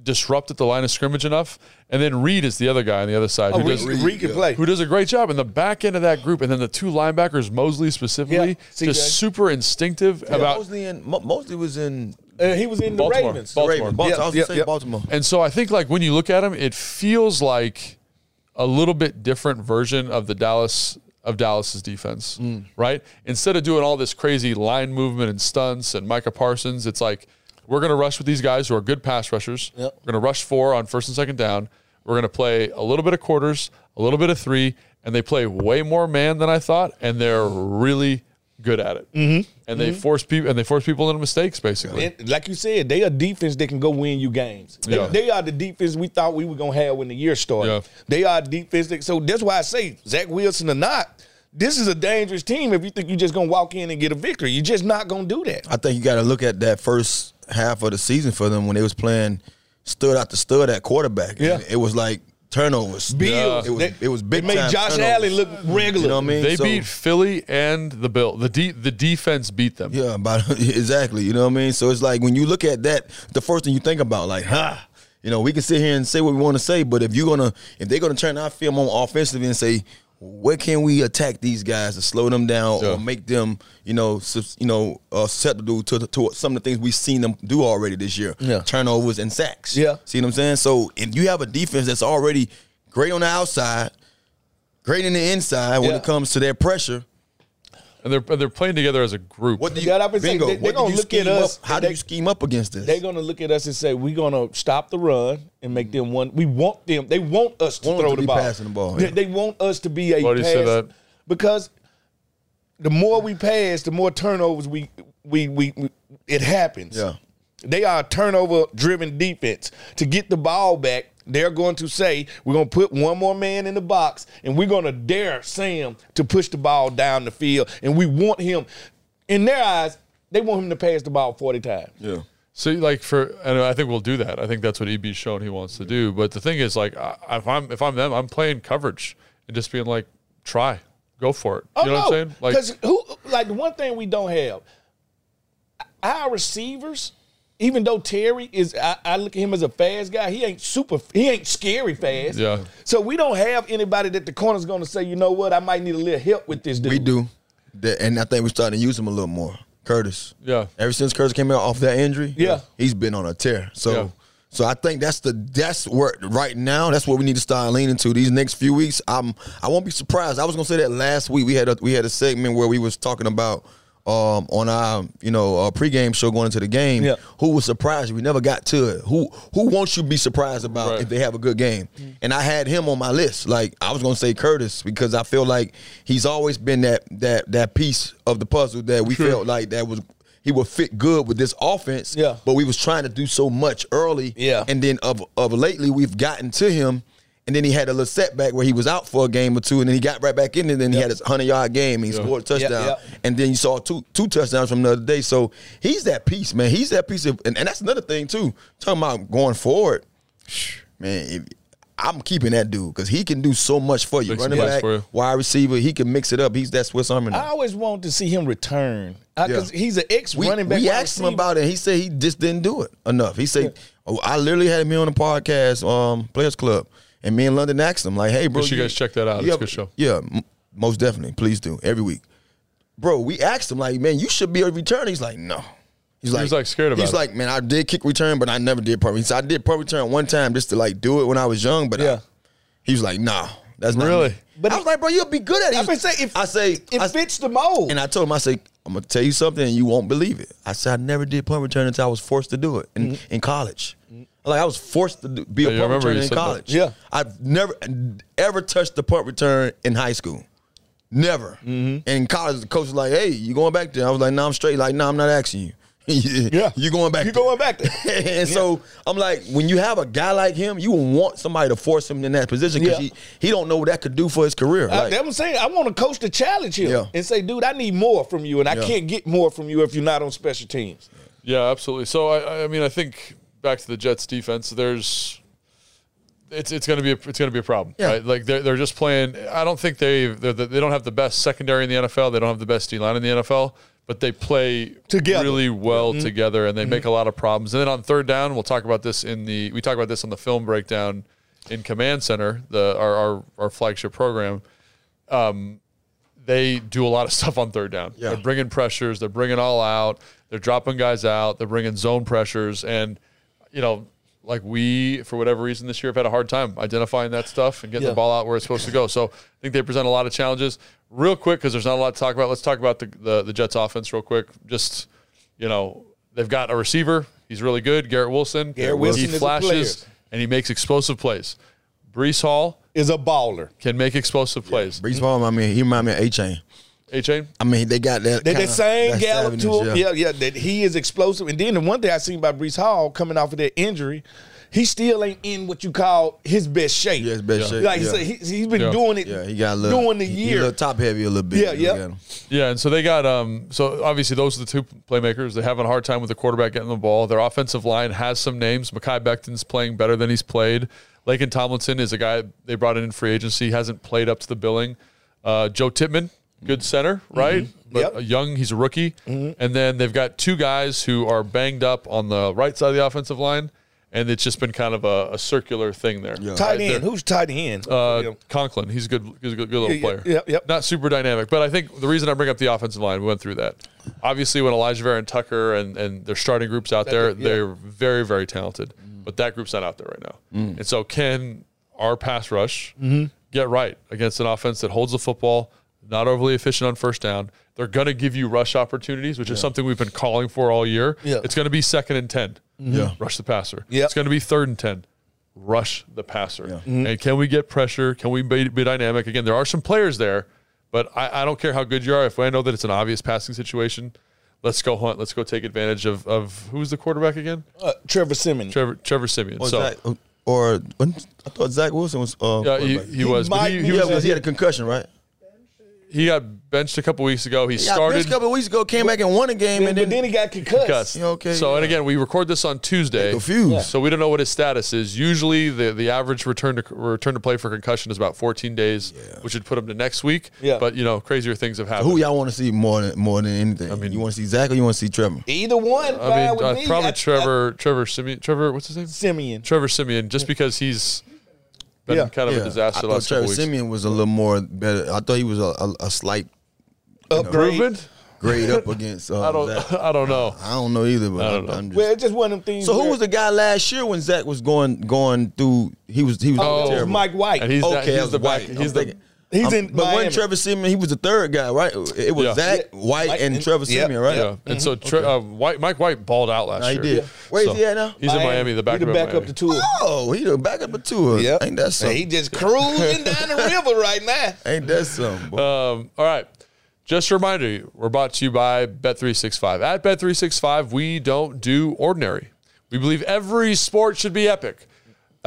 disrupt at the line of scrimmage enough. And then Reed is the other guy on the other side Oh, who Reed, does Reed can play. who does a great job in the back end of that group, and then the two linebackers, Mosley specifically, Yeah, just super instinctive about. Mosley in mo- mostly was in Uh, he was in the Baltimore. Ravens. Baltimore. Ravens. Baltimore. I was Yeah, gonna say yeah. Baltimore. And so I think like when you look at him, it feels like a little bit different version of the Dallas of Dallas's defense, Mm. right? Instead of doing all this crazy line movement and stunts and Micah Parsons, it's like we're going to rush with these guys who are good pass rushers. Yep. We're going to rush four on first and second down. We're going to play a little bit of quarters, a little bit of three, and they play way more man than I thought, and they're really good at it. Mm-hmm. And they force people and they force people into mistakes, basically. And like you said, they are defense that can go win you games. They, Yeah. they are the defense we thought we were gonna have when the year started. Yeah. They are defense. That, so that's why I say Zach Wilson or not, this is a dangerous team. If you think you're just gonna walk in and get a victory, you're just not gonna do that. I think you got to look at that first half of the season for them when they was playing stood out the stud at quarterback. Yeah. And it was like turnovers. Bills. It was They- it was big It made time Josh turnovers. Allen look regular. You know what I mean? They So- beat Philly and the Bill. The de- the defense beat them. Yeah, about <laughs> exactly. You know what I mean? So it's like when you look at that, the first thing you think about, like, ha, you know, we can sit here and say what we want to say, but if you're gonna, if they're gonna turn our film on offensively and say, where can we attack these guys to slow them down Yeah. or make them, you know, you know, uh, susceptible to, to some of the things we've seen them do already this year. Yeah. turnovers and sacks. Yeah. see what I'm saying? So if you have a defense that's already great on the outside, great in the inside when it comes to their pressure. And they're and they're playing together as a group. What do you, Yeah, I've been saying, Bingo, they- they what do gonna you look at scheme up- How and do they- you scheme up against this? They're gonna look at us and say, "We're gonna stop the run and make them one." We want them. They want us to Want throw to the be ball. passing the ball, They, yeah. they want us to be a Why pass say that? because the more we pass, the more turnovers we we we, we it happens. Yeah. They are a turnover driven defense. To get the ball back, they're going to say, We're going to put one more man in the box and we're going to dare Sam to push the ball down the field. And we want him, in their eyes, they want him to pass the ball 40 times. yeah. So like for and I think we'll do that. I think that's what EB's shown he wants to do. But the thing is, like, if I'm if I'm them, I'm playing coverage and just being like, try, go for it. Oh, you know what I'm saying? Like, Because who, like, the one thing we don't have, our receivers, even though Terry is, I, I look at him as a fast guy. He ain't super. He ain't scary fast. Yeah. So we don't have anybody that the corner's going to say, you know what, I might need a little help with this dude. We do, and I think we're starting to use him a little more. Curtis. Yeah. Ever since Curtis came out off that injury, Yeah. he's been on a tear. So, Yeah. so I think that's the that's where right now that's what we need to start leaning to these next few weeks. I'm I won't be surprised. I was gonna say that last week we had a we had a segment where we was talking about. Um, on our you know uh, pregame show going into the game, Yeah. who was surprised? We never got to it. Who who won't you be surprised about Right. if they have a good game? And I had him on my list. Like I was gonna say Curtis because I feel like he's always been that that that piece of the puzzle that we felt like that was he would fit good with this offense. Yeah. But we was trying to do so much early. Yeah. And then of of lately we've gotten to him. And then he had a little setback where he was out for a game or two, and then he got right back in, and then he had his hundred yard game, and he scored a touchdown, yeah. and then you saw two two touchdowns from the other day. So he's that piece, man. He's that piece of, and, and that's another thing too. Talking about going forward, man. If, I'm keeping that dude because he can do so much for you. Make some Running back, for wide receiver, he can mix it up. He's that Swiss Army I always wanted to see him return because Yeah. he's an ex We, running back. we wide asked him about it. He said he just didn't do it enough. He said, oh, I literally had him here on the podcast, um, Players Club, and me and London asked him like, "Hey, bro, Make sure you guys check that out. you It's a good show. Yeah, m- most definitely. Please do every week, bro. We asked him like, "Man, you should be a return." He's like, "No." He's like, was, like, scared about it. He's it. like, "Man, I did kick return, but I never did punt." He said, "I did punt return one time just to like do it when I was young, but I- Yeah. he was like, "Nah, that's not Really? me." But I was like, "Bro, you'll be good at it." I've been if, I say, it I, fits the mold. and I told him, I say, I'm gonna tell you something, and you won't believe it. I said I never did punt return until I was forced to do it in, Mm-hmm. in college. Like I was forced to do, be Yeah, a you punt remember returner in said that. college. Yeah. I've never ever touched the punt return in high school. Never. Mm-hmm. And in college, the coach was like, "Hey, you going back there?" I was like, "No, I'm straight." Like, "No, I'm not asking you." <laughs> Yeah. you going back? You there. going back there. <laughs> and so I'm like, when you have a guy like him, you want somebody to force him in that position because Yeah. he, he don't know what that could do for his career. I, Like, that's what I'm saying. I want to coach to challenge him Yeah. and say, dude, I need more from you, and I can't get more from you if you're not on special teams. Yeah, absolutely. So I, I mean, I think back to the Jets defense. There's, it's it's gonna be a, it's gonna be a problem, Yeah. right? Like they're they're just playing. I don't think they they're, they don't have the best secondary in the NFL. They don't have the best D line in the NFL, but they play Together. really well Mm-hmm. together, and they make a lot of problems. And then on third down, we'll talk about this in the we talk about this on the film breakdown in Command Center, the our our, our flagship program Um, they do a lot of <laughs> stuff on third down. Yeah. They're bringing pressures, they're bringing all out, they're dropping guys out, they're bringing zone pressures, and you know, like we for whatever reason this year have had a hard time identifying that stuff and getting Yeah. the ball out where it's supposed to go. So I think they present a lot of challenges. Real quick, because there's not a lot to talk about. Let's talk about the, the the Jets offense real quick. Just you know, they've got a receiver. He's really good, Garrett Wilson. Garrett Wilson he is a flashes player. and he makes explosive plays. Breece Hall Is a baller. can make explosive plays. Breece Hall, I mean, he remind me of A Chain. A chain. I mean, they got that. They the kinda- same that gallop to him. savviness, Yeah. yeah, That he is explosive. And then the one thing I seen about Breece Hall coming off of that injury, he still ain't in what you call his best shape. Yeah, his best Yeah. shape. Like yeah. he said, he, he's been Yeah. doing it. yeah, he got a little doing the he- He year. a little top heavy a little bit. Yeah, yeah. Yeah, and so they got um so obviously those are the two playmakers. They're having a hard time with the quarterback getting the ball. Their offensive line has some names. Mekhi Becton's playing better than he's played. Laken Tomlinson is a guy they brought in in free agency, hasn't played up to the billing. Uh, Joe Tippmann, good center, right? But Yep. a young, he's a rookie. And then they've got two guys who are banged up on the right side of the offensive line. and it's just been kind of a, a circular thing there. Yeah. Tight end. Who's tight end? Uh, Conklin, he's a good, he's a good, good little Yeah, player. yeah, yeah, yep. Not super dynamic, but I think the reason I bring up the offensive line, we went through that. Obviously, when Alijah Vera and Tucker and, and their starting groups out there, yeah. they're very, very talented. But that group's not out there right now. Mm. And so, can our pass rush Mm-hmm. get right against an offense that holds the football, not overly efficient on first down? They're going to give you rush opportunities, which is something we've been calling for all year. Yeah. It's going to be second and 10. Yeah. Rush the passer. Yep. It's going to be third and 10 rush the passer. Yeah. Mm-hmm. And can we get pressure? Can we be, be dynamic? Again, there are some players there, but I, I don't care how good you are. If I know that it's an obvious passing situation, let's go hunt. Let's go take advantage of, of who's the quarterback again? Uh, Trevor Simmons. Trevor Trevor Siemian. Or, so Zach, or when, I thought Zach Wilson was. Uh, yeah, he, quarterback. he was. But might he, be- he, yeah, was because he had a concussion, right? He got benched a couple weeks ago. He Yeah, started. a couple weeks ago, came back and won a game, Then, and but then, then he got concussed. Cuss. Yeah, okay, So and again, we record this on Tuesday. confused. Yeah. So we don't know what his status is. Usually, the, the average return to return to play for concussion is about 14 days, which would put him to next week. Yeah. But you know, crazier things have happened. Who y'all want to see more than more than anything? I mean- mean, you want to see Zach or you want to see Trevor? Either one. I mean, uh, me. probably I- Trevor. Trevor Siemian. Trevor, what's his name? Siemian. Trevor Siemian. Just because he's been Yeah. kind of a disaster the thought last Trevor. Siemian was a little more better. I thought he was a, a, a slight Upgrade. Improvement? grade up against. <laughs> Uh, I don't. Zach. I don't know. I don't know either, but I I don't know. am just. Well, it's just one of them things. so who was the guy last year when Zach was going going through? He was he was Oh, terrible. Mike White. And he's that- okay, he's I was the back. White. He's I'm the. thinking- He's I'm- in But Miami. when Trevor Siemian, he was the third guy, right? It was Yeah. Zach White White and, and- Trevor yep, Siemian, right? Yeah, and so Tre- uh, White, Mike White balled out last No, he year. did. Where is So, he at now? He's in Miami, the back He the of backup Miami. to Tua. Oh, he the backup of Tua. Yep. Ain't that And something? he just cruising down the <laughs> river right now. Ain't that something? boy? Um, all right. Just a reminder, we're brought to you by Bet365. At Bet365, we don't do ordinary. We believe every sport should be epic.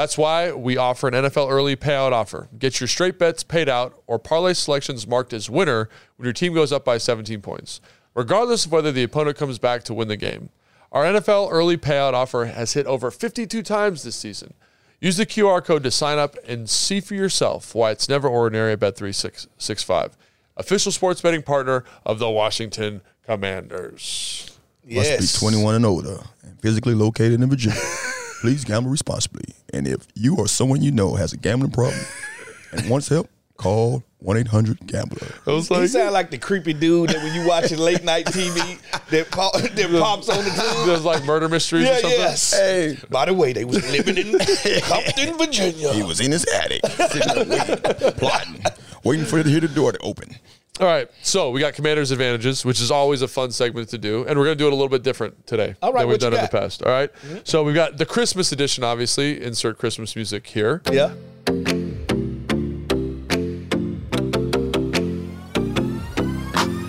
That's why we offer an NFL early payout offer. Get your straight bets paid out or parlay selections marked as winner when your team goes up by 17 points, regardless of whether the opponent comes back to win the game. Our NFL early payout offer has hit over 52 times this season. Use the QR code to sign up and see for yourself why it's never ordinary at Bet365, official sports betting partner of the Washington Commanders. Must be 21 and older and physically located in Virginia. <laughs> Please gamble responsibly. And if you or someone you know has a gambling problem <laughs> and wants help, call 1 800 Gambler. I was He like, sound like the creepy dude that when you watching late night TV <laughs> that, pop, that pops on the tube. there's like murder mysteries or something. yes. Hey. By the way, they was living in <laughs> Compton, Virginia. He was in his attic, sitting there waiting, plotting, waiting for you to hear the door to open. All right, so we got Commanders advantages, which is always a fun segment to do, and we're going to do it a little bit different today All right, than we've done in the got? Mm-hmm. past. All right? so we've got the Christmas edition. Obviously, insert Christmas music here. Yeah.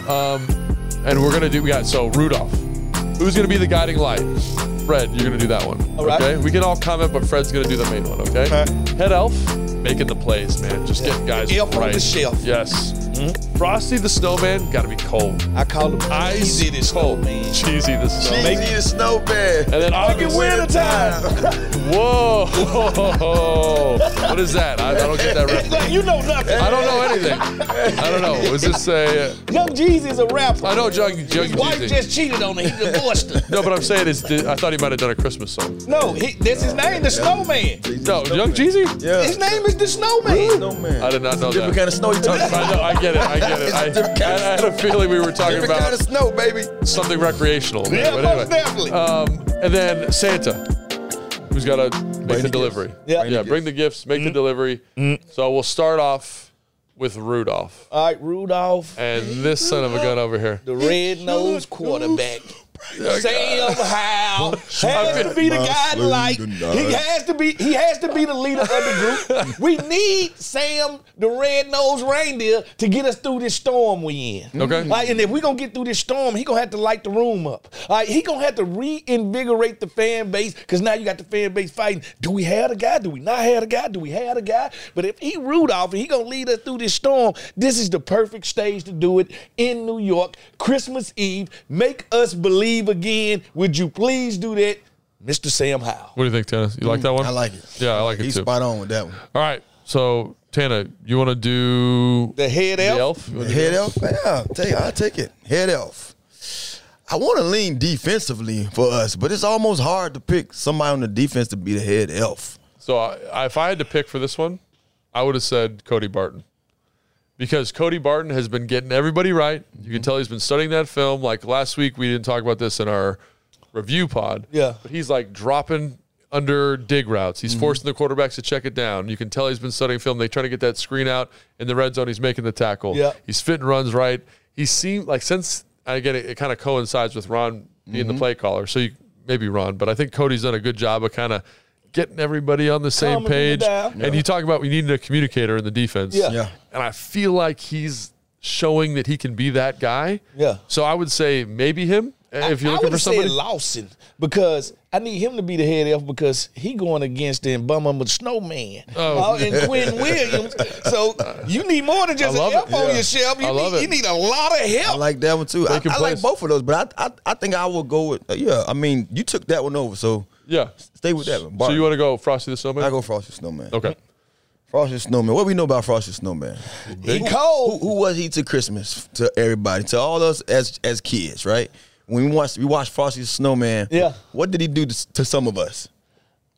Um, And we're gonna do we got so Rudolph. Who's gonna be the guiding light? Fred, you're gonna do that one. All right. Okay. We can all comment, but Fred's gonna do the main one, okay? Head elf, making the plays, man. Just get guys Elf on the shelf. Mm-hmm. Frosty the snowman gotta be cold. I call him Ice Easy this cold. man. Cheesy the snowman. Cheesy the snowman. And then Make it obviously, winter time. whoa, <laughs> what is that? I, I don't get that <laughs> reference. you know nothing. I don't know anything. I don't know. Was this a? Young Jeezy is a rapper. I know Young Young His wife Jeezy. just cheated on him. He divorced her. No, but I'm saying is I thought he might have done a Christmas song. No, he, that's his name, the Snowman. No, Young Jeezy. Yeah. His name is the Snowman. Snowman. I did not know that. Different that. kind of snow you talking <laughs> about. I get it, I get it. It's a I, different kind I, I had a feeling we were talking Different kind about of snow, baby. something recreational. Yeah, but most definitely. Um, and then Santa, who's got to make Bring the the delivery. gifts. Yeah. yeah, bring the gifts, make the delivery. So we'll start off with Rudolph All right, Rudolph, and this son of a gun over here. the red-nosed quarterback. Sam Howell has to be the guy like he has to be he has to be the leader of the group. <laughs> We need Sam the red-nosed reindeer to get us through this storm we in. Okay. Like, and if we gonna get through this storm, he gonna have to light the room up. Right, he gonna have to reinvigorate the fan base because now you got the fan base fighting. Do we have the guy? Do we not have the guy? Do we have the guy? But if he Rudolph and he gonna lead us through this storm, this is the perfect stage to do it in New York, Christmas Eve. Make us believe again. Would you please do that, Mr. Sam Howell? What do you think, Tana? You like that one? I like it. Yeah, I like it He's too. spot on with that one. All right. So Tana, you want to do The head the elf. elf? You wanna do Head elf? Yeah, take, I'll take it. Head elf. I want to lean defensively for us, but it's almost hard to pick somebody on the defense to be the head elf. So I, if I had to pick for this one, I would have said Cody Barton. Because Cody Barton has been getting everybody right. You can tell he's been studying that film. Like last week, we didn't talk about this in our review pod. Yeah. But he's like dropping under dig routes. He's mm-hmm. forcing the quarterbacks to check it down. You can tell he's been studying film. They try to get that screen out in the red zone. He's making the tackle. Yeah. He's fitting runs right. He seemed like since I get it, it kind of coincides with Ron being the mm-hmm. play caller. So you maybe Ron, but I think Cody's done a good job of kind of getting everybody on the same Calming page. down. And you talk about we needed a communicator in the defense. Yeah. Yeah. And I feel like he's showing that he can be that guy. Yeah. So I would say maybe him if you're I, I looking would for somebody. said Lawson because I need him to be the head elf because he going against the bum with snowman Oh. uh, and Quinn <laughs> Williams. So you need more than just I love an elf it. on Yeah. your shelf. You, I love need, it. you need a lot of help. I like that one too. I, I like both of those, but I, I I think I will go with uh, yeah. I mean, you took that one over, so yeah. stay with that one. So Barton. you want to go Frosty the Snowman? I go Frosty the Snowman. Okay. Frosty the Snowman. What do we know about Frosty the Snowman? he Who, cold. who was he to Christmas to everybody, to all us as as kids, right? When we watched we watched Frosty the Snowman. Yeah. What did he do to, to some of us?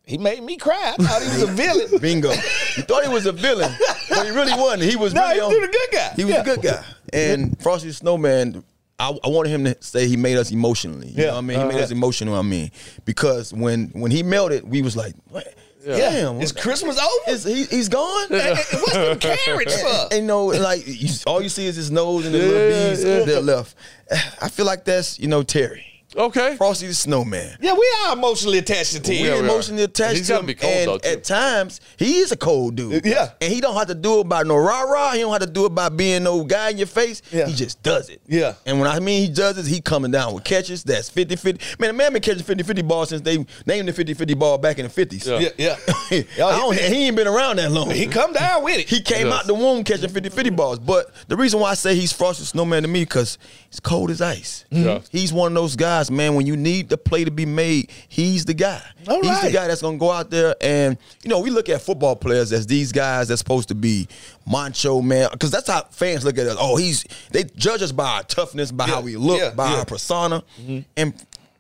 He made me cry. I thought he was a <laughs> villain. Bingo. you thought he was a villain, but he really wasn't. He was No, really he on- was the good guy. He was Yeah. a good guy. And Frosty the Snowman, I, I wanted him to say he made us emotionally. You Yeah. know what I mean? He made Uh-huh. us emotional, I mean. Because when when he melted, we was like, what? Damn. Is Christmas over? is he, he's gone? Hey, <laughs> What's the carrots for? And, you know, like you, all you see is his nose and the little Yeah, bees yeah. that left. <sighs> I feel like that's you know Terry, Okay. Frosty the Snowman. Yeah, we are emotionally attached to We Tim. we emotionally attached He's to him, be cold, and though, too. at times he is a cold dude. Uh, yeah. and he don't have to do it by no rah rah. He don't have to do it by being no guy in your face. Yeah. He just does it. Yeah. and when I mean he does it, he coming down with catches. That's 50-50. Man, the man been catching 50-50 ball since they named the 50-50 ball back in the fifties. Yeah. Yeah, yeah. <laughs> I don't, he ain't been around that long. He come down with it. He came Yes. out the womb catching 50 50 balls. But the reason why I say he's Frosty the Snowman to me, because he's cold as ice. Yeah. He's one of those guys, man, when you need the play to be made, he's the guy. All he's the guy that's going to go out there and, you know, we look at football players as these guys that's supposed to be macho, man, because that's how fans look at us. Oh, he's, they judge us by our toughness, by Yeah. how we look, Yeah. by Yeah. our persona. Mm-hmm. And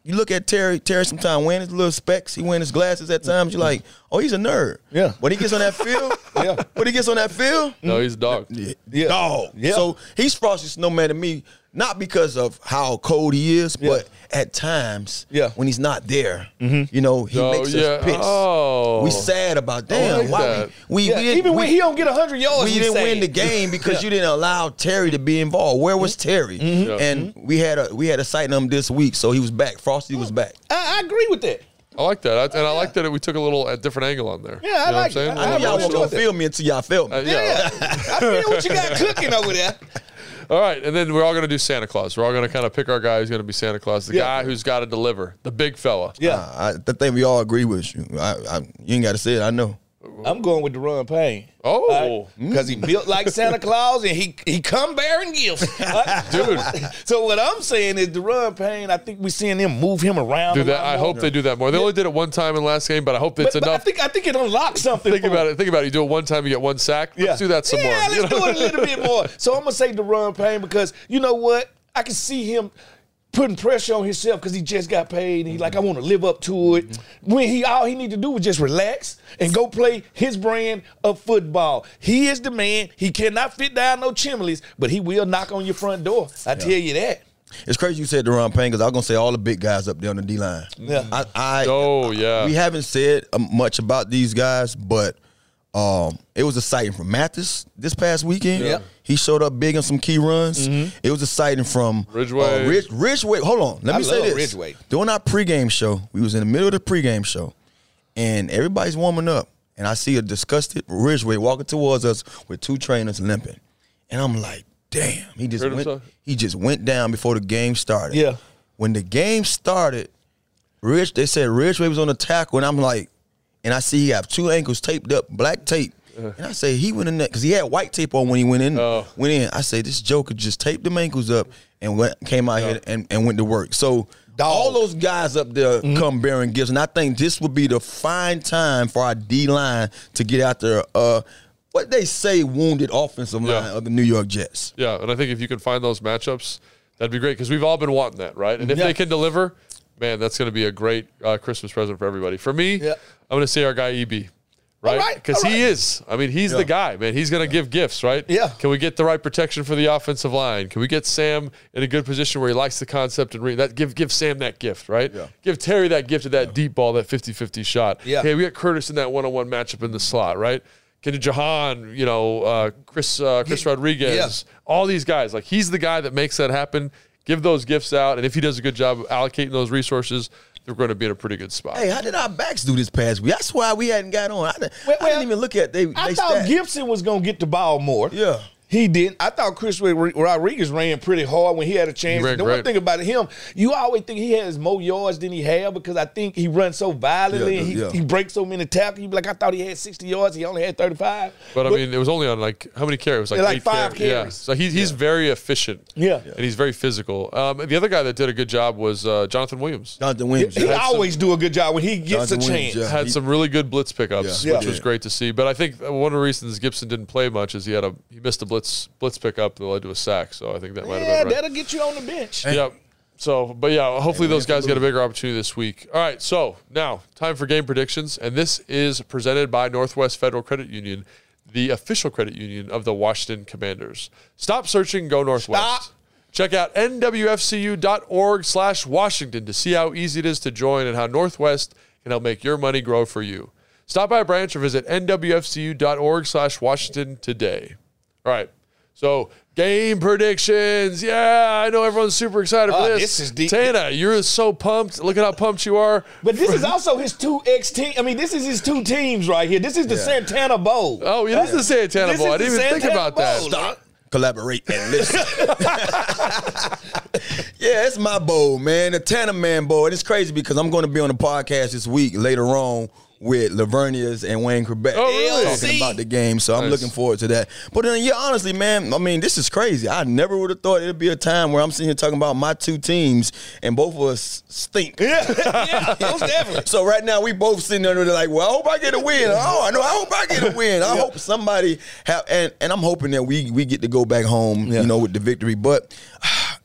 you look at Terry, Terry sometimes wearing his little specs, he wearing his glasses at times, you're like, oh, he's a nerd. Yeah. When he gets on that field, <laughs> Yeah. when he gets on that field, No, he's a dog. Yeah. dog. Yeah. So he's Frosty Snowman to me, not because of how cold he is, but at times, Yeah. when he's not there, mm-hmm. you know, he Oh, makes yeah. us pissed. Oh. We sad about damn. like why that. we, we, Yeah, we didn't, even when we, he don't get hundred yards, we we didn't say win the <laughs> game because you didn't allow Terry to be involved. Where was mm-hmm. Terry? Mm-hmm. Yeah. And we had a we had a sight on him this week, so he was back. Frosty was back. I, I agree with that. I like that. I, and I like that we took a little a different angle on there. Yeah, I you know like what I'm saying? I I know y'all weren't gonna feel me until y'all felt me. Uh, yeah. Yeah, I feel what you got cooking over there. All right, and then we're all going to do Santa Claus. We're all going to kind of pick our guy who's going to be Santa Claus, the Yeah. guy who's got to deliver, the big fella. Yeah, Uh, I, I think we all agree with you. I, I, you ain't got to say it. I know. I'm going with Daron Payne. Oh. because he built like <laughs> Santa Claus and he he come bearing gifts, <laughs> Dude. So what I'm saying is Daron Payne. I think we're seeing him move him around. Do that. I hope they do that more. They only did it one time in the last game, but I hope it's But, but I enough. think I think it unlocks something. think about it. Think about it. You do it one time, you get one sack. Let's do that some more. yeah, more. let's You know? do it a little bit more. <laughs> So I'm gonna say Daron Payne because you know what? I can see him putting pressure on himself because he just got paid. And he's like, I want to live up to it. When he all he need to do was just relax and go play his brand of football. He is the man. He cannot fit down no chimneys, but he will knock on your front door. I tell you that. It's crazy you said Daron Payne because I'm gonna say all the big guys up there on the D line. Yeah. I, I Oh, yeah. We haven't said um, much about these guys, but um, it was exciting from Mathis this past weekend. Yeah. He showed up big on some key runs. It was exciting from Ridgeway. Uh, Ridge, Ridgeway. Hold on, let I me say this. Ridgeway. During our pregame show, we was in the middle of the pregame show, and everybody's warming up, and I see a disgusted Ridgeway walking towards us with two trainers limping, and I'm like, damn, he just went, himself? he just went down before the game started. Yeah. When the game started, Rich, they said Ridgeway was on the tackle, and I'm like, and I see he have two ankles taped up, black tape. And I say he went in there because he had white tape on when he went in. Oh. Went in. I say this Joker just taped them ankles up and went came out here and, and went to work. So all those guys up there come bearing gifts, and I think this would be the fine time for our D line to get out there. Uh, what they say, wounded offensive line Yeah. of the New York Jets. Yeah, and I think if you can find those matchups, That'd be great because we've all been wanting that, right? And if Yeah. they can deliver, man, that's going to be a great uh, Christmas present for everybody. For me, Yeah. I'm going to say our guy EB, right? right, Because he is. I mean, he's the guy, man. He's going to give gifts, right? Yeah. Can we get the right protection for the offensive line? Can we get Sam in a good position where he likes the concept and re- that give give Sam that gift, right? Yeah. Give Terry that gift of that deep ball, that 50-50 shot. Yeah. Hey, we got Curtis in that one-on-one matchup in the slot, right? Can Jahan, you know, uh, Chris uh, Chris Rodriguez, all these guys. Like he's the guy that makes that happen. Give those gifts out, and if he does a good job of allocating those resources, they're going to be in a pretty good spot. Hey, how did our backs do this past week? That's why we hadn't got on. I, didn't- Well, I didn't even look at they. I they thought stats. Gibson was gonna get the ball more. Yeah. He didn't. I thought Chris Rodriguez ran pretty hard when he had a chance. ran the one great. thing about him, you always think he has more yards than he had because I think he runs so violently Yeah, and he, yeah. he breaks so many tackles. You be like, I thought he had 60 yards. He only had 35. But I mean, it was only on like how many carries? Like, Yeah, like eight five carries. Yeah. carries. So he's he's very efficient. Yeah. and he's very physical. Um, and the other guy that did a good job was uh, Jonathan Williams. Jonathan Williams. he yeah. always do a good job when he gets Jonathan a Williams, chance. yeah. Had he- some really good blitz pickups, Yeah. which was great to see. But I think one of the reasons Gibson didn't play much is he had a he missed a blitz blitz pickup that led to a sack. So I think that might Yeah, have been right. that'll get you on the bench. Yep. So, but yeah, hopefully those guys get a bigger opportunity this week. All right, so now time for game predictions, and this is presented by Northwest Federal Credit Union, the official credit union of the Washington Commanders. Stop searching, go Northwest. Stop. Check out nwfcu.org slash Washington to see how easy it is to join and how Northwest can help make your money grow for you. Stop by a branch or visit nwfcu.org slash Washington today. All right. So game predictions. Yeah, I know everyone's super excited for Oh, this. this is deep. Tana, you're so pumped. Look at how pumped you are. But this is also his two X team. I mean, this is his two teams right here. This is the Santana Bowl. Oh, yeah, this is the Santana This Bowl. I is didn't the even think Santana about that. Bowl. Stop. Collaborate and listen. <laughs> yeah, it's my bowl, man. The Tanner Man Bowl. And it's crazy because I'm going to be on the podcast this week later on with Laveranues and Wayne Chrebet Oh, really? talking LC. about the game. So I'm looking forward to that. But then, yeah, honestly, man, I mean, this is crazy. I never would have thought it'd be a time where I'm sitting here talking about my two teams and both of us stink. Yeah, <laughs> yeah, most definitely. So right now we both sitting there like, well, I hope I get a win. Oh, I know. I hope I get a win. I hope somebody have, and, and I'm hoping that we we get to go back home, Yeah. you know, with the victory. But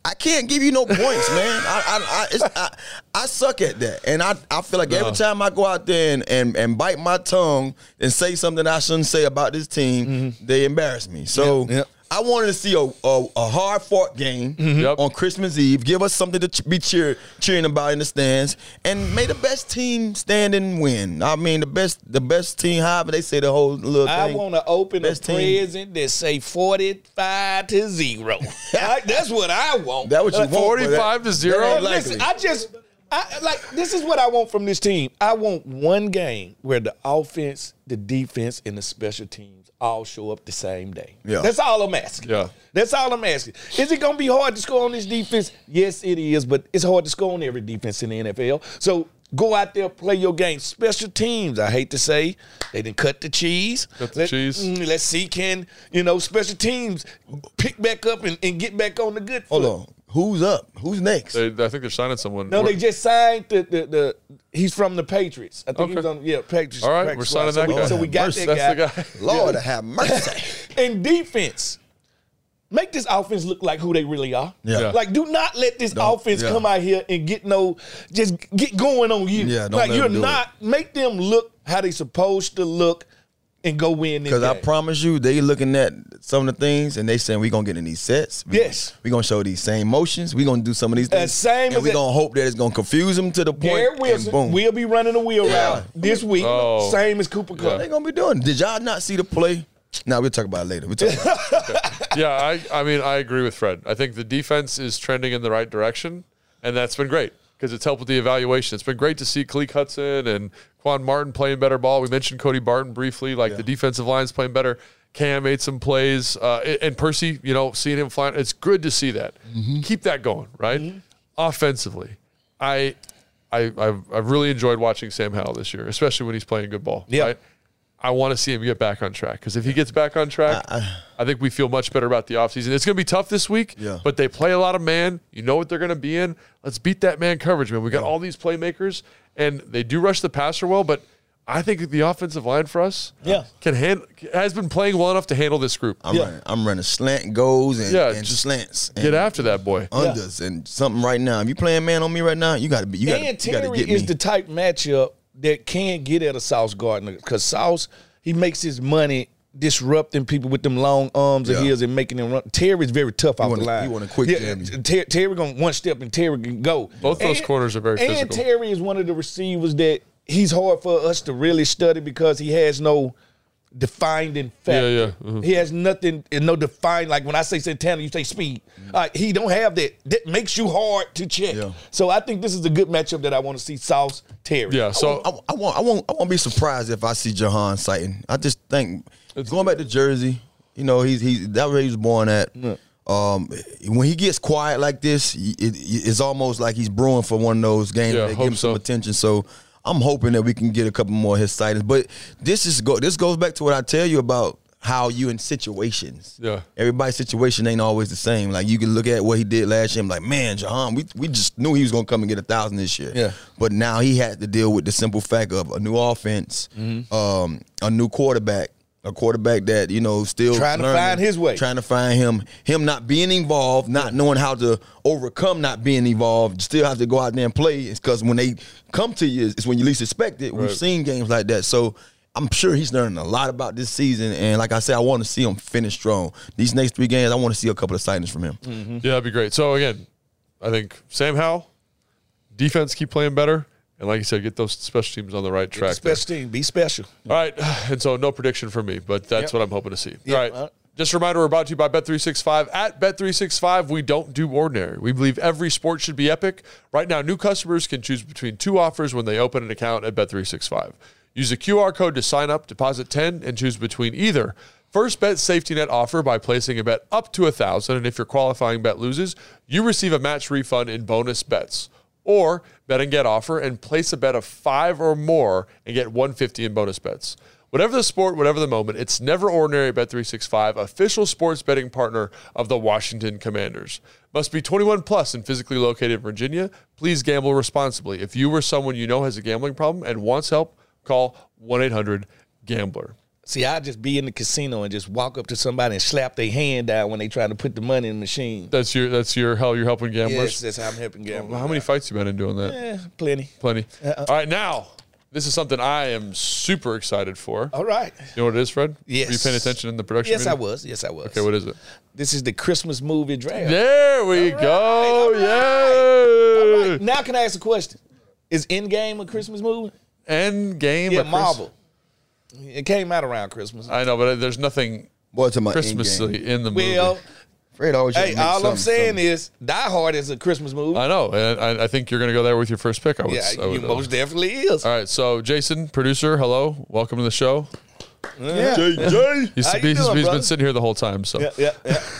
I can't give you no points, man. I I, I, it's, I I suck at that, and I I feel like every time I go out there and, and and bite my tongue and say something I shouldn't say about this team, mm-hmm. they embarrass me. So. Yeah, yeah. I wanted to see a, a, a hard fought game mm-hmm. Yep. on Christmas Eve. Give us something to ch- be cheer, cheering about in the stands, and may the best team stand and win. I mean, the best the best team. However, they say the whole little I want to open a Best team. present that say forty-five to zero. <laughs> Like, that's what I want. That what you Like, want? 45 to zero? that ain't Well, listen. I just, I like this is what I want from this team. I want one game where the offense, the defense, and the special teams all show up the same day. Yeah. That's all I'm asking. Yeah. That's all I'm asking. Is it gonna be hard to score on this defense? Yes, it is, but it's hard to score on every defense in the NFL. So go out there, play your game. Special teams, I hate to say, they didn't cut the cheese. Cut the cheese. mm, let's see, can you know special teams pick back up and, and get back on the good foot? Hold on. Who's up? Who's next? They, I think they're signing someone. No, they just signed the the, the he's from the Patriots. I think he was on yeah Patriots. All right, practice we're signing squad. that so guy. We, so we got Mercy, that guy. That's the guy. <laughs> Lord have mercy. And defense, make this offense look like who they really are. Yeah. Yeah. Like, do not let this Don't- offense yeah. come out here and get no, just get going on you. Yeah, don't like let you're them do not. Make them look how they supposed to look, and go win Because I promise you, they looking at some of the things and they saying we gonna get in these sets. We Yes. we gonna show these same motions. We gonna do some of these things. same and we it- gonna hope that it's gonna confuse them to the point. Garrett Wilson boom. will be running the wheel Yeah. route this week, Oh. same as Cooper Kupp. they gonna be doing. Did y'all not see the play? Now we'll talk about it later. We'll talk about it. <laughs> yeah, I, I mean, I agree with Fred. I think the defense is trending in the right direction, and that's been great because it's helped with the evaluation. It's been great to see Khaleke Hudson and Quan Martin playing better ball. We mentioned Cody Barton briefly, like the defensive line's playing better. Cam made some plays, uh, and- Percy, you know, seeing him flying, it's good to see that. Keep that going, right? Offensively, I, I, I've, I've really enjoyed watching Sam Howell this year, especially when he's playing good ball. Yeah. Right? I want to see him get back on track because if he gets back on track, I, think we feel much better about the offseason. It's going to be tough this week, Yeah. but they play a lot of man. You know what they're going to be in. Let's beat that man coverage, man. We got all these playmakers, and they do rush the passer well, but I think the offensive line for us, Yeah. can hand has been playing well enough to handle this group. I'm Yeah. running. I'm running slant goes and, Yeah, and just slants. Get after that boy. unders and something right now. If you playing man on me right now, you got to be. You got and to. You got to Terry get is me. the type matchup that can't get at a Sauce Gardner because Sauce he makes his money disrupting people with them long arms of Yeah. his and making them run. Terry's very tough off wanna- the line. he wanna quick jam you. Ter- Terry going one step and Terry can go. Both those corners are very and physical. Terry is one of the receivers that he's hard for us to really study because he has no defining factor. Yeah, yeah. Mhm. He has nothing, and no defined. Like when I say Santana, you say speed. All right, he don't have that. That makes you hard to check. Yeah. So I think this is a good matchup that I want to see. Sauce Terry. Yeah. So I, I won't. I won't. I won't be surprised if I see Jahan Sighton. I just think going back to Jersey. You know, he's he's that where he was born at. Um, when he gets quiet like this, it, it- it's almost like he's brewing for one of those games Yeah, that give hope him some attention. So I'm hoping that we can get a couple more of his sightings. But this is go. This goes back to what I tell you about how you in situations. Yeah. Everybody's situation ain't always the same. Like you can look at what he did last year. I'm like, man, Jahan, we we just knew he was gonna come and get a thousand this year. Yeah. But now he had to deal with the simple fact of a new offense, Mm-hmm. um, a new quarterback, a quarterback that you know still Trying to learning, find his way. trying to find him, him not being involved, not knowing how to overcome not being involved, still have to go out there and play. It's because when they come to you, it's when you least expect it. We've seen games like that, so. I'm sure he's learning a lot about this season, and like I said, I want to see him finish strong. These next three games, I want to see a couple of signings from him. Mm-hmm. yeah, that'd be great. So again, I think Sam Howell, defense keep playing better, and like you said, get those special teams on the right track. there. Special team, be special. All right, <sighs> and so no prediction for me, but that's Yep. what I'm hoping to see. Yep. All right. Uh, Just a reminder, we're brought to you by Bet365. At Bet365, we don't do ordinary. We believe every sport should be epic. Right now, new customers can choose between two offers when they open an account at Bet365. Use the QR code to sign up, deposit 10, and choose between either first bet safety net offer by placing a bet up to a 1000 and if your qualifying bet loses, you receive a match refund in bonus bets or bet and get offer and place a bet of five or more and get 150 in bonus bets. Whatever the sport, whatever the moment, it's never ordinary Bet365, official sports betting partner of the Washington Commanders. Must be 21 plus and physically located in Virginia. Please gamble responsibly. If you or someone you know has a gambling problem and wants help, call 1-800-GAMBLER. See, I just be in the casino and just walk up to somebody and slap their hand down when they trying to put the money in the machine. That's your that's your how you're helping gamblers. Yes, that's how I'm helping gamblers. how many fights you been in doing that? Eh, plenty. Plenty. Uh-uh. All right, now this is something I am super excited for. All right. You know what it is, Fred? Yes. Were you paying attention in the production? Yes, I was. Yes, I was. Okay, what is it? This is the Christmas movie draft. There we All go. right, Yeah. All right. Now, can I ask a question? Is Endgame a Christmas movie? End game. Yeah, Marvel. It came out around Christmas. I know, but there's nothing Boy, to my Christmassy in the movie. well, Fred always hey, all I'm saying something. is Die Hard is a Christmas movie. I know, and I, I think you're going to go there with your first pick. I would. yeah, I would you most definitely is. all right, so Jason, producer, hello, welcome to the show. Yeah. JJ. He's, How you he's- doing, he's been sitting here the whole time. So Yeah, yeah, yeah. <laughs>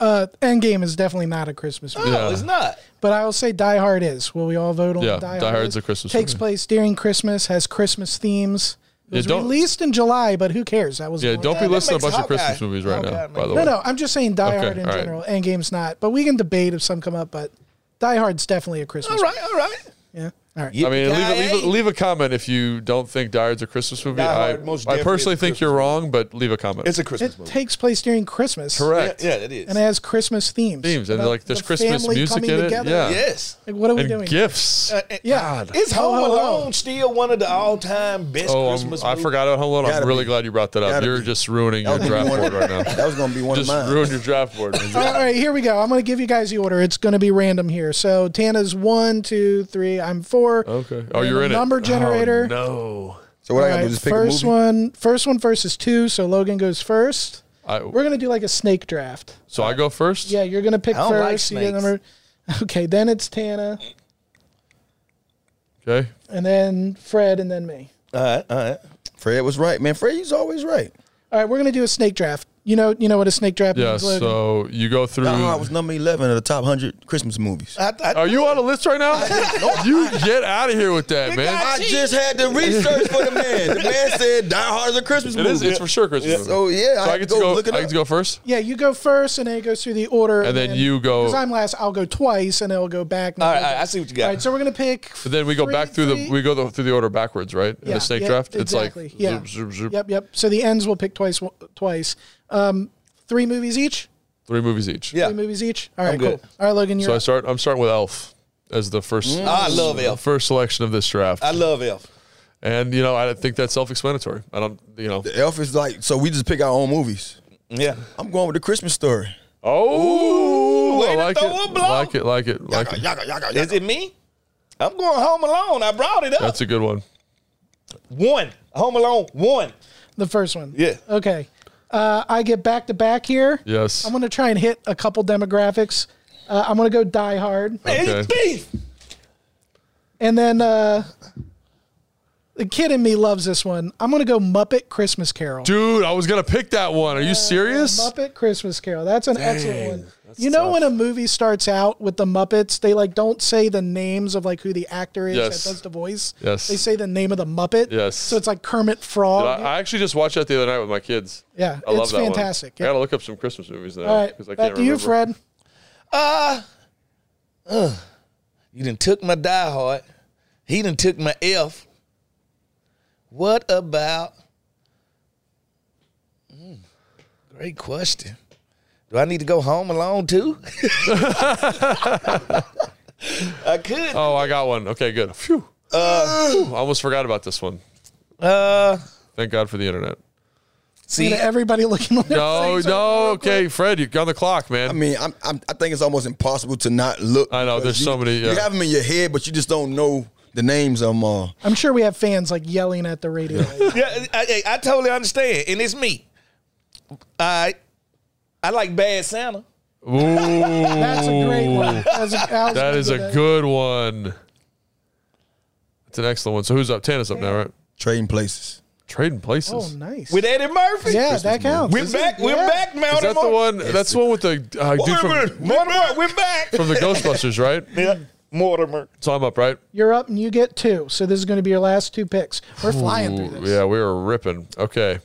Uh, Endgame is definitely not a Christmas movie. No, Yeah. it's not. But I will say Die Hard is. Will we all vote on Yeah, Die, Hard? Die Hard? Hard's a Christmas Takes movie. Takes place during Christmas, has Christmas themes. It Yeah, was don't- released in July, but who cares? That was yeah, don't be listening to a bunch of Christmas movies right now. Hawkeye By the make- way, No, no, I'm just saying Die Okay, Hard in right. general. Endgame's not. But we can debate if some come up, but Die Hard's definitely a Christmas All right, all right. Yeah. All right. I mean, leave a, leave, a, leave a comment if you don't think Die Hard's a Christmas movie. Die I, I personally is think you're wrong, but leave a comment. It's a Christmas It movie. takes place during Christmas. correct. Yeah, yeah, it is. And it has Christmas themes. Themes, and about like, there's the Christmas music coming in it. together. Yeah. yes. Like, what are we and doing? gifts. Uh, Yeah. Is Home Ho, ho, ho. Alone still one of the all-time best Oh, I'm- Christmas I forgot about Home Alone. I'm really be. glad you brought that up. Gotta You're be. just ruining That your draft board right now. That was gonna be one Just of mine. Just ruined your draft board. <laughs> All right, here we go. I'm going to give you guys the order. It's going to be random here. So Tana's one, two, three. I'm four. Okay. Oh, you're a in number it. generator. Oh, no. So what All I gotta right, do is just pick a first movie. one. First one first is two. So Logan goes first. I, We're going to do like a snake draft. so I go first. Yeah, you're going to pick I don't like first. you get snakes. number. <laughs> Okay, then it's Tana, Okay. and then Fred, and then me. All right, all right. Fred was right, man. Fred, he's always right. All right, we're going to do a snake draft. You know, you know what a snake draft Yeah, means. Logan? so you go through. Die Hard was number eleven of the top hundred Christmas movies. I, I, Are you on a list right now? you get out of here with that, man. I just had the research for the man. The <laughs> man said Die Hard is a Christmas It movie. is. It's for sure Christmas. movie. So yeah, So I, I get to to go, go. look it I up. get to go first. yeah, you go first, and then it goes through the order, And then you go- Because I'm last, I'll go twice, and it'll go back. and all I'll right, go all right, I see what you got. right, so we're gonna pick. But then we go three- back through three- the we go the, through the order backwards, right? In Yeah, the snake yeah, draft, exactly. it's like yeah. zoop, zoop, zoop. Yep, yep. So the ends will pick twice. Twice. Um, three movies each. three movies each. Yeah. Three movies each. All right, good. cool. All right, Logan, you're. So I start. I'm starting with Elf as the first. I love Elf. First selection of this draft, I love Elf. and you know I think that's self-explanatory. I don't, you know. The Elf is like so we just pick our own movies. Yeah. I'm going with the Christmas story. Oh, way I like it. a. Like it. Like it. Like Yaga, it. yaga, yaga, Is it me? I'm going Home Alone. I brought it up. That's a good one. one. Home Alone. One. the first one. Yeah. Okay. Uh, I get back to back here. Yes. I'm gonna try and hit a couple demographics. Uh, I'm gonna go Die Hard, Okay. it's beef. and then uh, the kid in me loves this one. I'm gonna go Muppet Christmas Carol. Dude, I was gonna pick that one. Are you serious? Muppet Christmas Carol. That's an excellent one. You know tough. when a movie starts out with the Muppets, they like don't say the names of like who the actor is Yes. that does the voice. Yes. They say the name of the Muppet. Yes. So it's like Kermit Frog. I, I actually just watched that the other night with my kids. yeah, I love it's that one. fantastic. I gotta look up some Christmas movies now All right, because I back can't to you. Fred. Uh, uh, you done took my Die Hard. He done took my F. What about? Hmm, great question. Do I need to go home alone too? <laughs> I could. Oh, I got one. Okay, good. Phew. Uh, I almost forgot about this one. Uh, Thank God for the internet. see, everybody looking on No, no. Okay, quick. Fred, you're on the clock, man. I mean, I'm, I'm, I think it's almost impossible to not look. I know, because there's you, so many, You have them in your head, but you just don't know the names of them all. I'm sure we have fans like yelling at the radio. <laughs> yeah, I, I, I totally understand, and it's me. I, I like Bad Santa. Ooh, That's a great one. That's a, I was that gonna is do a that. good one. It's an excellent one. So who's up? Tana's up now, right? Trading places. Trading places. Oh, nice. With Eddie Murphy. yeah, that counts. We're Is back. it? We're Yeah. back, Mountain Is that the one? That's the one with the uh, dude from, Mortimer, we're back. from the Ghostbusters, right? yeah, Mortimer. So I'm up, right? You're up and you get two. So this is going to be your last two picks. We're flying through this. yeah, we were ripping. Okay.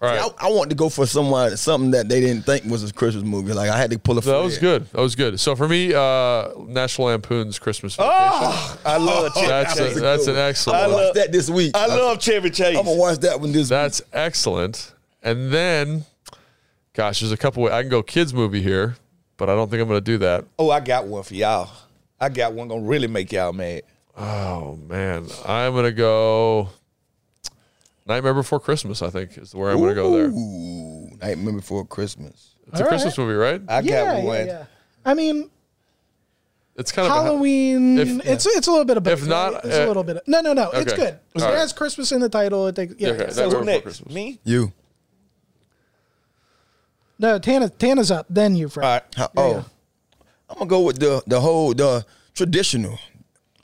All right. I, I want to go for someone something that they didn't think was a Christmas movie. Like I had to pull a. That was Fred. good. That was good. So for me, uh, National Lampoon's Christmas Vacation. Oh, I love <laughs> Chevy that's Chase. a, that's an I excellent. one. love- watched that this week. I love Chevy Chase. I'm gonna watch that one this week. That's excellent. And then, gosh, there's a couple. Ways I can go kids movie here, but I don't think I'm going to do that. oh, I got one for y'all. I got one gonna really make y'all mad. Oh man, I'm going to go. Nightmare Before Christmas. I think is where I'm going to go there. week. Ooh, Nightmare Before Christmas. It's a All Christmas right. movie, right? I Yeah, got yeah, one. yeah. I mean, It's kind of Halloween. If- it's it's a little bit of both. If not, right? it's uh, a little bit. Of, no, no, no. It's good. It All right. has Christmas in the title. It takes, yeah. Okay. yeah. So Nightmare who Before next? Christmas. Me? You. No, Tana, Tana's up. Then you, Fred. All right. How, Yeah, oh, yeah. I'm gonna go with the the whole the traditional,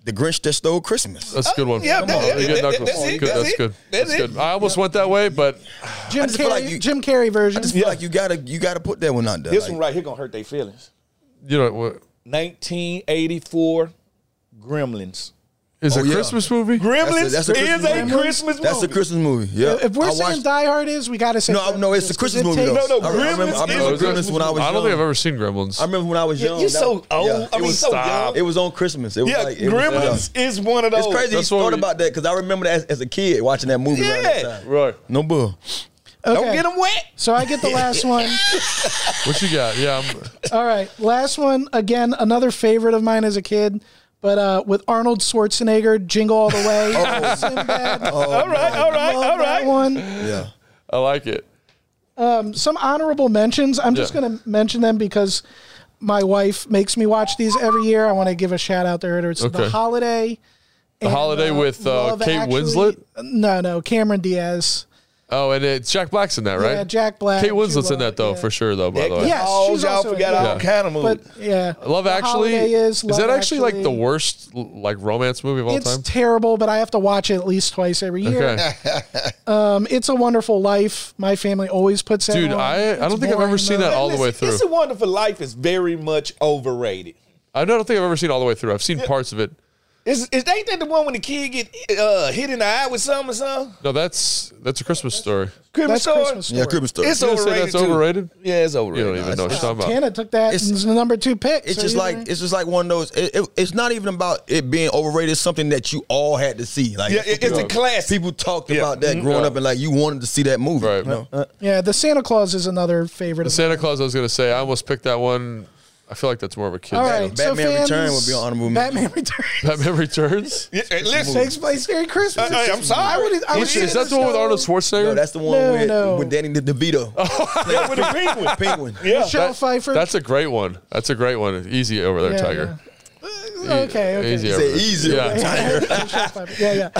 the Grinch that stole Christmas. That's a good one. Oh, yeah, Come that- on. that- You get that- knuckles. that's it, Good, that's That's it, good. that's That's it. good. I almost went that way, but Jim just feel Carrey, like you- Jim Carrey version. I just feel like you gotta you gotta put that one out there. This like, one right here gonna hurt their feelings. you know, what 1984 Gremlins. Is Oh, a yeah. Christmas movie? Gremlins That's a- that's a is Christmas a movie. That's a. Christmas movie. Yeah. if we're I saying watched- Die Hard is, we got to say. no, I- no, it's a Christmas it movie. takes- though. No, no, I remember, Gremlins I is remember a Gremlins Christmas when I was I don't think I've ever seen Gremlins. I remember when I was You- young. you that- so old. yeah, I mean, was, so young. It was on Christmas. It was Yeah, like it was, Gremlins is one of those. It's crazy That's what thought we- about that because I remember that as, as a kid watching that movie. Yeah. time. Right. No bull. Okay. Don't get them wet. So I get the last one. What you got? Yeah. All right, last one. Again, another favorite of mine as a kid, but uh, with Arnold Schwarzenegger, Jingle All the Way. <laughs> Oh. Sinbad. <laughs> all right, all right, Love all that one. Yeah. I like it. Some honorable mentions. I'm just Yeah. going to mention them because my wife makes me watch these every year. I want to give a shout out there. It's Okay. The Holiday. The Holiday with, uh, Love Kate Winslet? No, no, Cameron Diaz. Oh, and it's Jack Black's in that, right? Yeah, Jack Black. Kate Winslet's in that though, yeah. for sure though. By the way, Yes, oh, she's y'all also in forgot it. all kind of movies. But yeah, Love The Actually Holiday is, is that Love actually, like the worst like romance movie of all It's time? It's terrible, but I have to watch it at least twice every year. Okay, <laughs> Um, it's a Wonderful Life. My family always puts that dude, on. I I don't think I've ever seen though. that all the way through. It's a Wonderful Life is very much overrated. I don't think I've ever seen all the way through. I've seen parts of it. Is, is ain't that the one when the kid get uh, hit in the eye with something or something? No, that's that's a Christmas story. Christmas That's story? Christmas story. Yeah, Christmas story. It's You gonna say overrated. that's too. overrated? Yeah, it's overrated. You don't even know what you're talking about. Tana took that It's- as the number two pick. It's so just you like know. it's just like one of those. It, it- it's not even about it being overrated. It's something that you all had to see. Like Yeah, it- it's a classic. People talked Yeah. about that growing Yeah. up, and like you wanted to see that movie. Right. you know? yeah, the Santa Claus is another favorite. The of Santa Claus, I was gonna say, I almost picked that one. I feel like that's more of a kid. All right, so Batman fans, Return would be an honorable mention. Batman Returns. <laughs> Batman Returns. Yeah, hey, listen, takes place during Christmas. Uh, hey, I'm sorry. I would, I would Is, is that the one with Arnold Schwarzenegger? No, that's the one No, with, no. with Danny DeVito. <laughs> yeah, with the <laughs> penguin. Penguin. Yeah. Michelle That- Pfeiffer. That's a great one. That's a great one. Easy over there, Yeah, Tiger. yeah. Okay, okay. Easy He over easier. Yeah. Yeah. <laughs> Yeah, yeah.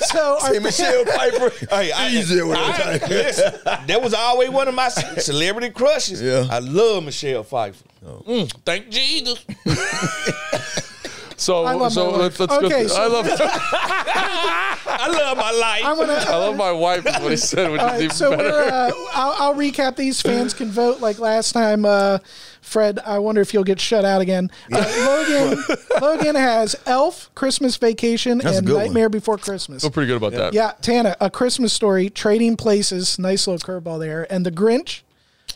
so Hey, Michelle Piper. <laughs> Hey, I, easier with I, the listen, that was always one of my <laughs> celebrity crushes. Yeah. I love Michelle Pfeiffer. Mm, thank Jesus. So, I love so my let's, let's Okay, go. so- I love I love my life. I'm gonna. I love my wife. Is what he said, which All is right, even so better. uh, I'll, I'll recap these. Fans can vote like last time. Uh, Fred, I wonder if you'll get shut out again. Uh, Logan, <laughs> Logan has Elf, Christmas Vacation, That's a and good one. Nightmare Before Christmas. Feel pretty good about that. Yeah, Tana, A Christmas Story, Trading Places, nice little curveball there, and The Grinch.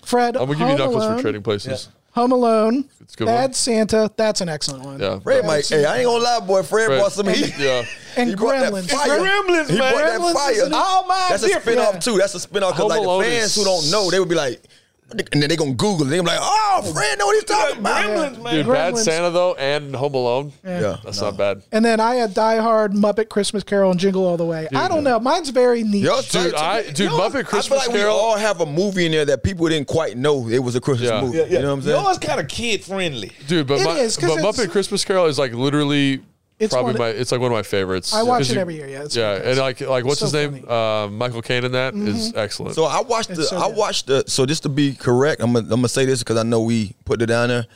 Fred, I'm gonna give you Home knuckles Alone, for trading places. Home Alone, It's a good Bad one. Santa. That's an excellent one. Yeah. Fred might. Hey, I ain't gonna lie, boy. Fred, Fred- brought some heat. <laughs> Yeah. <laughs> And He brought that Gremlins. fire. Gremlins, He man. brought that Gremlins fire. is an- All mine That's a different. spinoff too. That's a spinoff because Home like Alone the fans is- who don't know, they would be like, and then they gonna Google it. They gonna be like, oh, oh Fred know what he's talking about. Gremlins, man. Dude, Bad Gremlins. Santa though, and Home Alone. Yeah. That's not bad. And then I had Die Hard, Muppet Christmas Carol, and Jingle All the Way. I don't know. Mine's very neat. Yo, Dude, I dude, Yo, Muppet I feel like Carol. we all have a movie in there that people didn't quite know it was a Christmas Yeah. movie. Yeah, yeah. You know what I'm saying? Yours kind of kid friendly. Dude, but It my, is, 'cause but it's- Muppet Christmas Carol is like literally It's probably one my. It's like one of my favorites. I watch it you- every year. Yeah, it's Yeah, and like like what's So his name? Uh, Michael Caine in that is excellent. So I watched the. So I watched the. So just to be correct, I'm gonna, I'm gonna say this because I know we put it down there.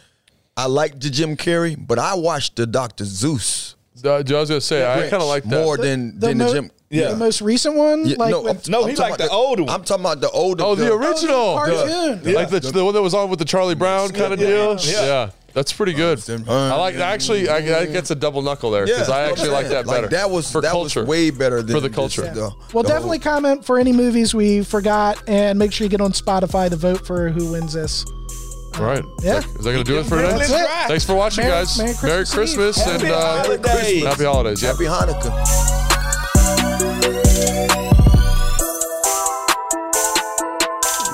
I liked the Jim Carrey, but I watched the Doctor Seuss Uh, dude, I was gonna say I kind of like that. more than The, than mo- the Jim. Yeah. the most recent one, Yeah, like no, with, No, he talking like about the older one. I'm talking about the older. oh, the original, cartoon. like the, the one that was on with the Charlie Brown kind of yeah, deal. yeah. Yeah. that's pretty good. I like actually. I, I gets a double knuckle there because I actually like that better. Like that was for that culture. was way better than For the this, culture. the- Well, the definitely comment for any movies we forgot, and make sure you get on Spotify to vote for who wins this. All right. Yeah. Is that, is that gonna do it for today? That's it. Thanks for watching, Merry- guys. Merry Merry Christmas Christmas, Happy and uh, holidays. happy holidays. Yeah. Happy Hanukkah.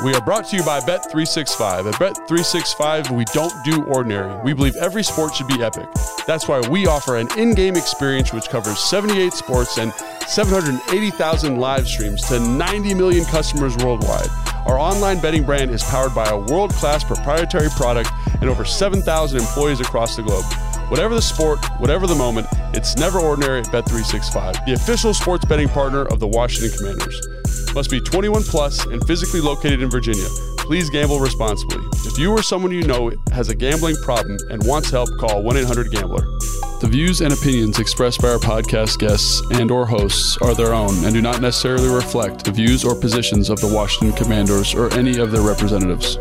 We are brought to you by Bet365. At Bet365, we don't do ordinary. We believe every sport should be epic. That's why we offer an in game experience which covers 78 sports and 780,000 live streams to 90 million customers worldwide. Our online betting brand is powered by a world class proprietary product and over 7,000 employees across the globe. Whatever the sport, whatever the moment, it's never ordinary at Bet365, the official sports betting partner of the Washington Commanders. Must be 21 plus and physically located in Virginia. Please gamble responsibly. If you or someone you know has a gambling problem and wants help, call 1-800-GAMBLER. The views and opinions expressed by our podcast guests and or hosts are their own and do not necessarily reflect the views or positions of the Washington Commanders or any of their representatives.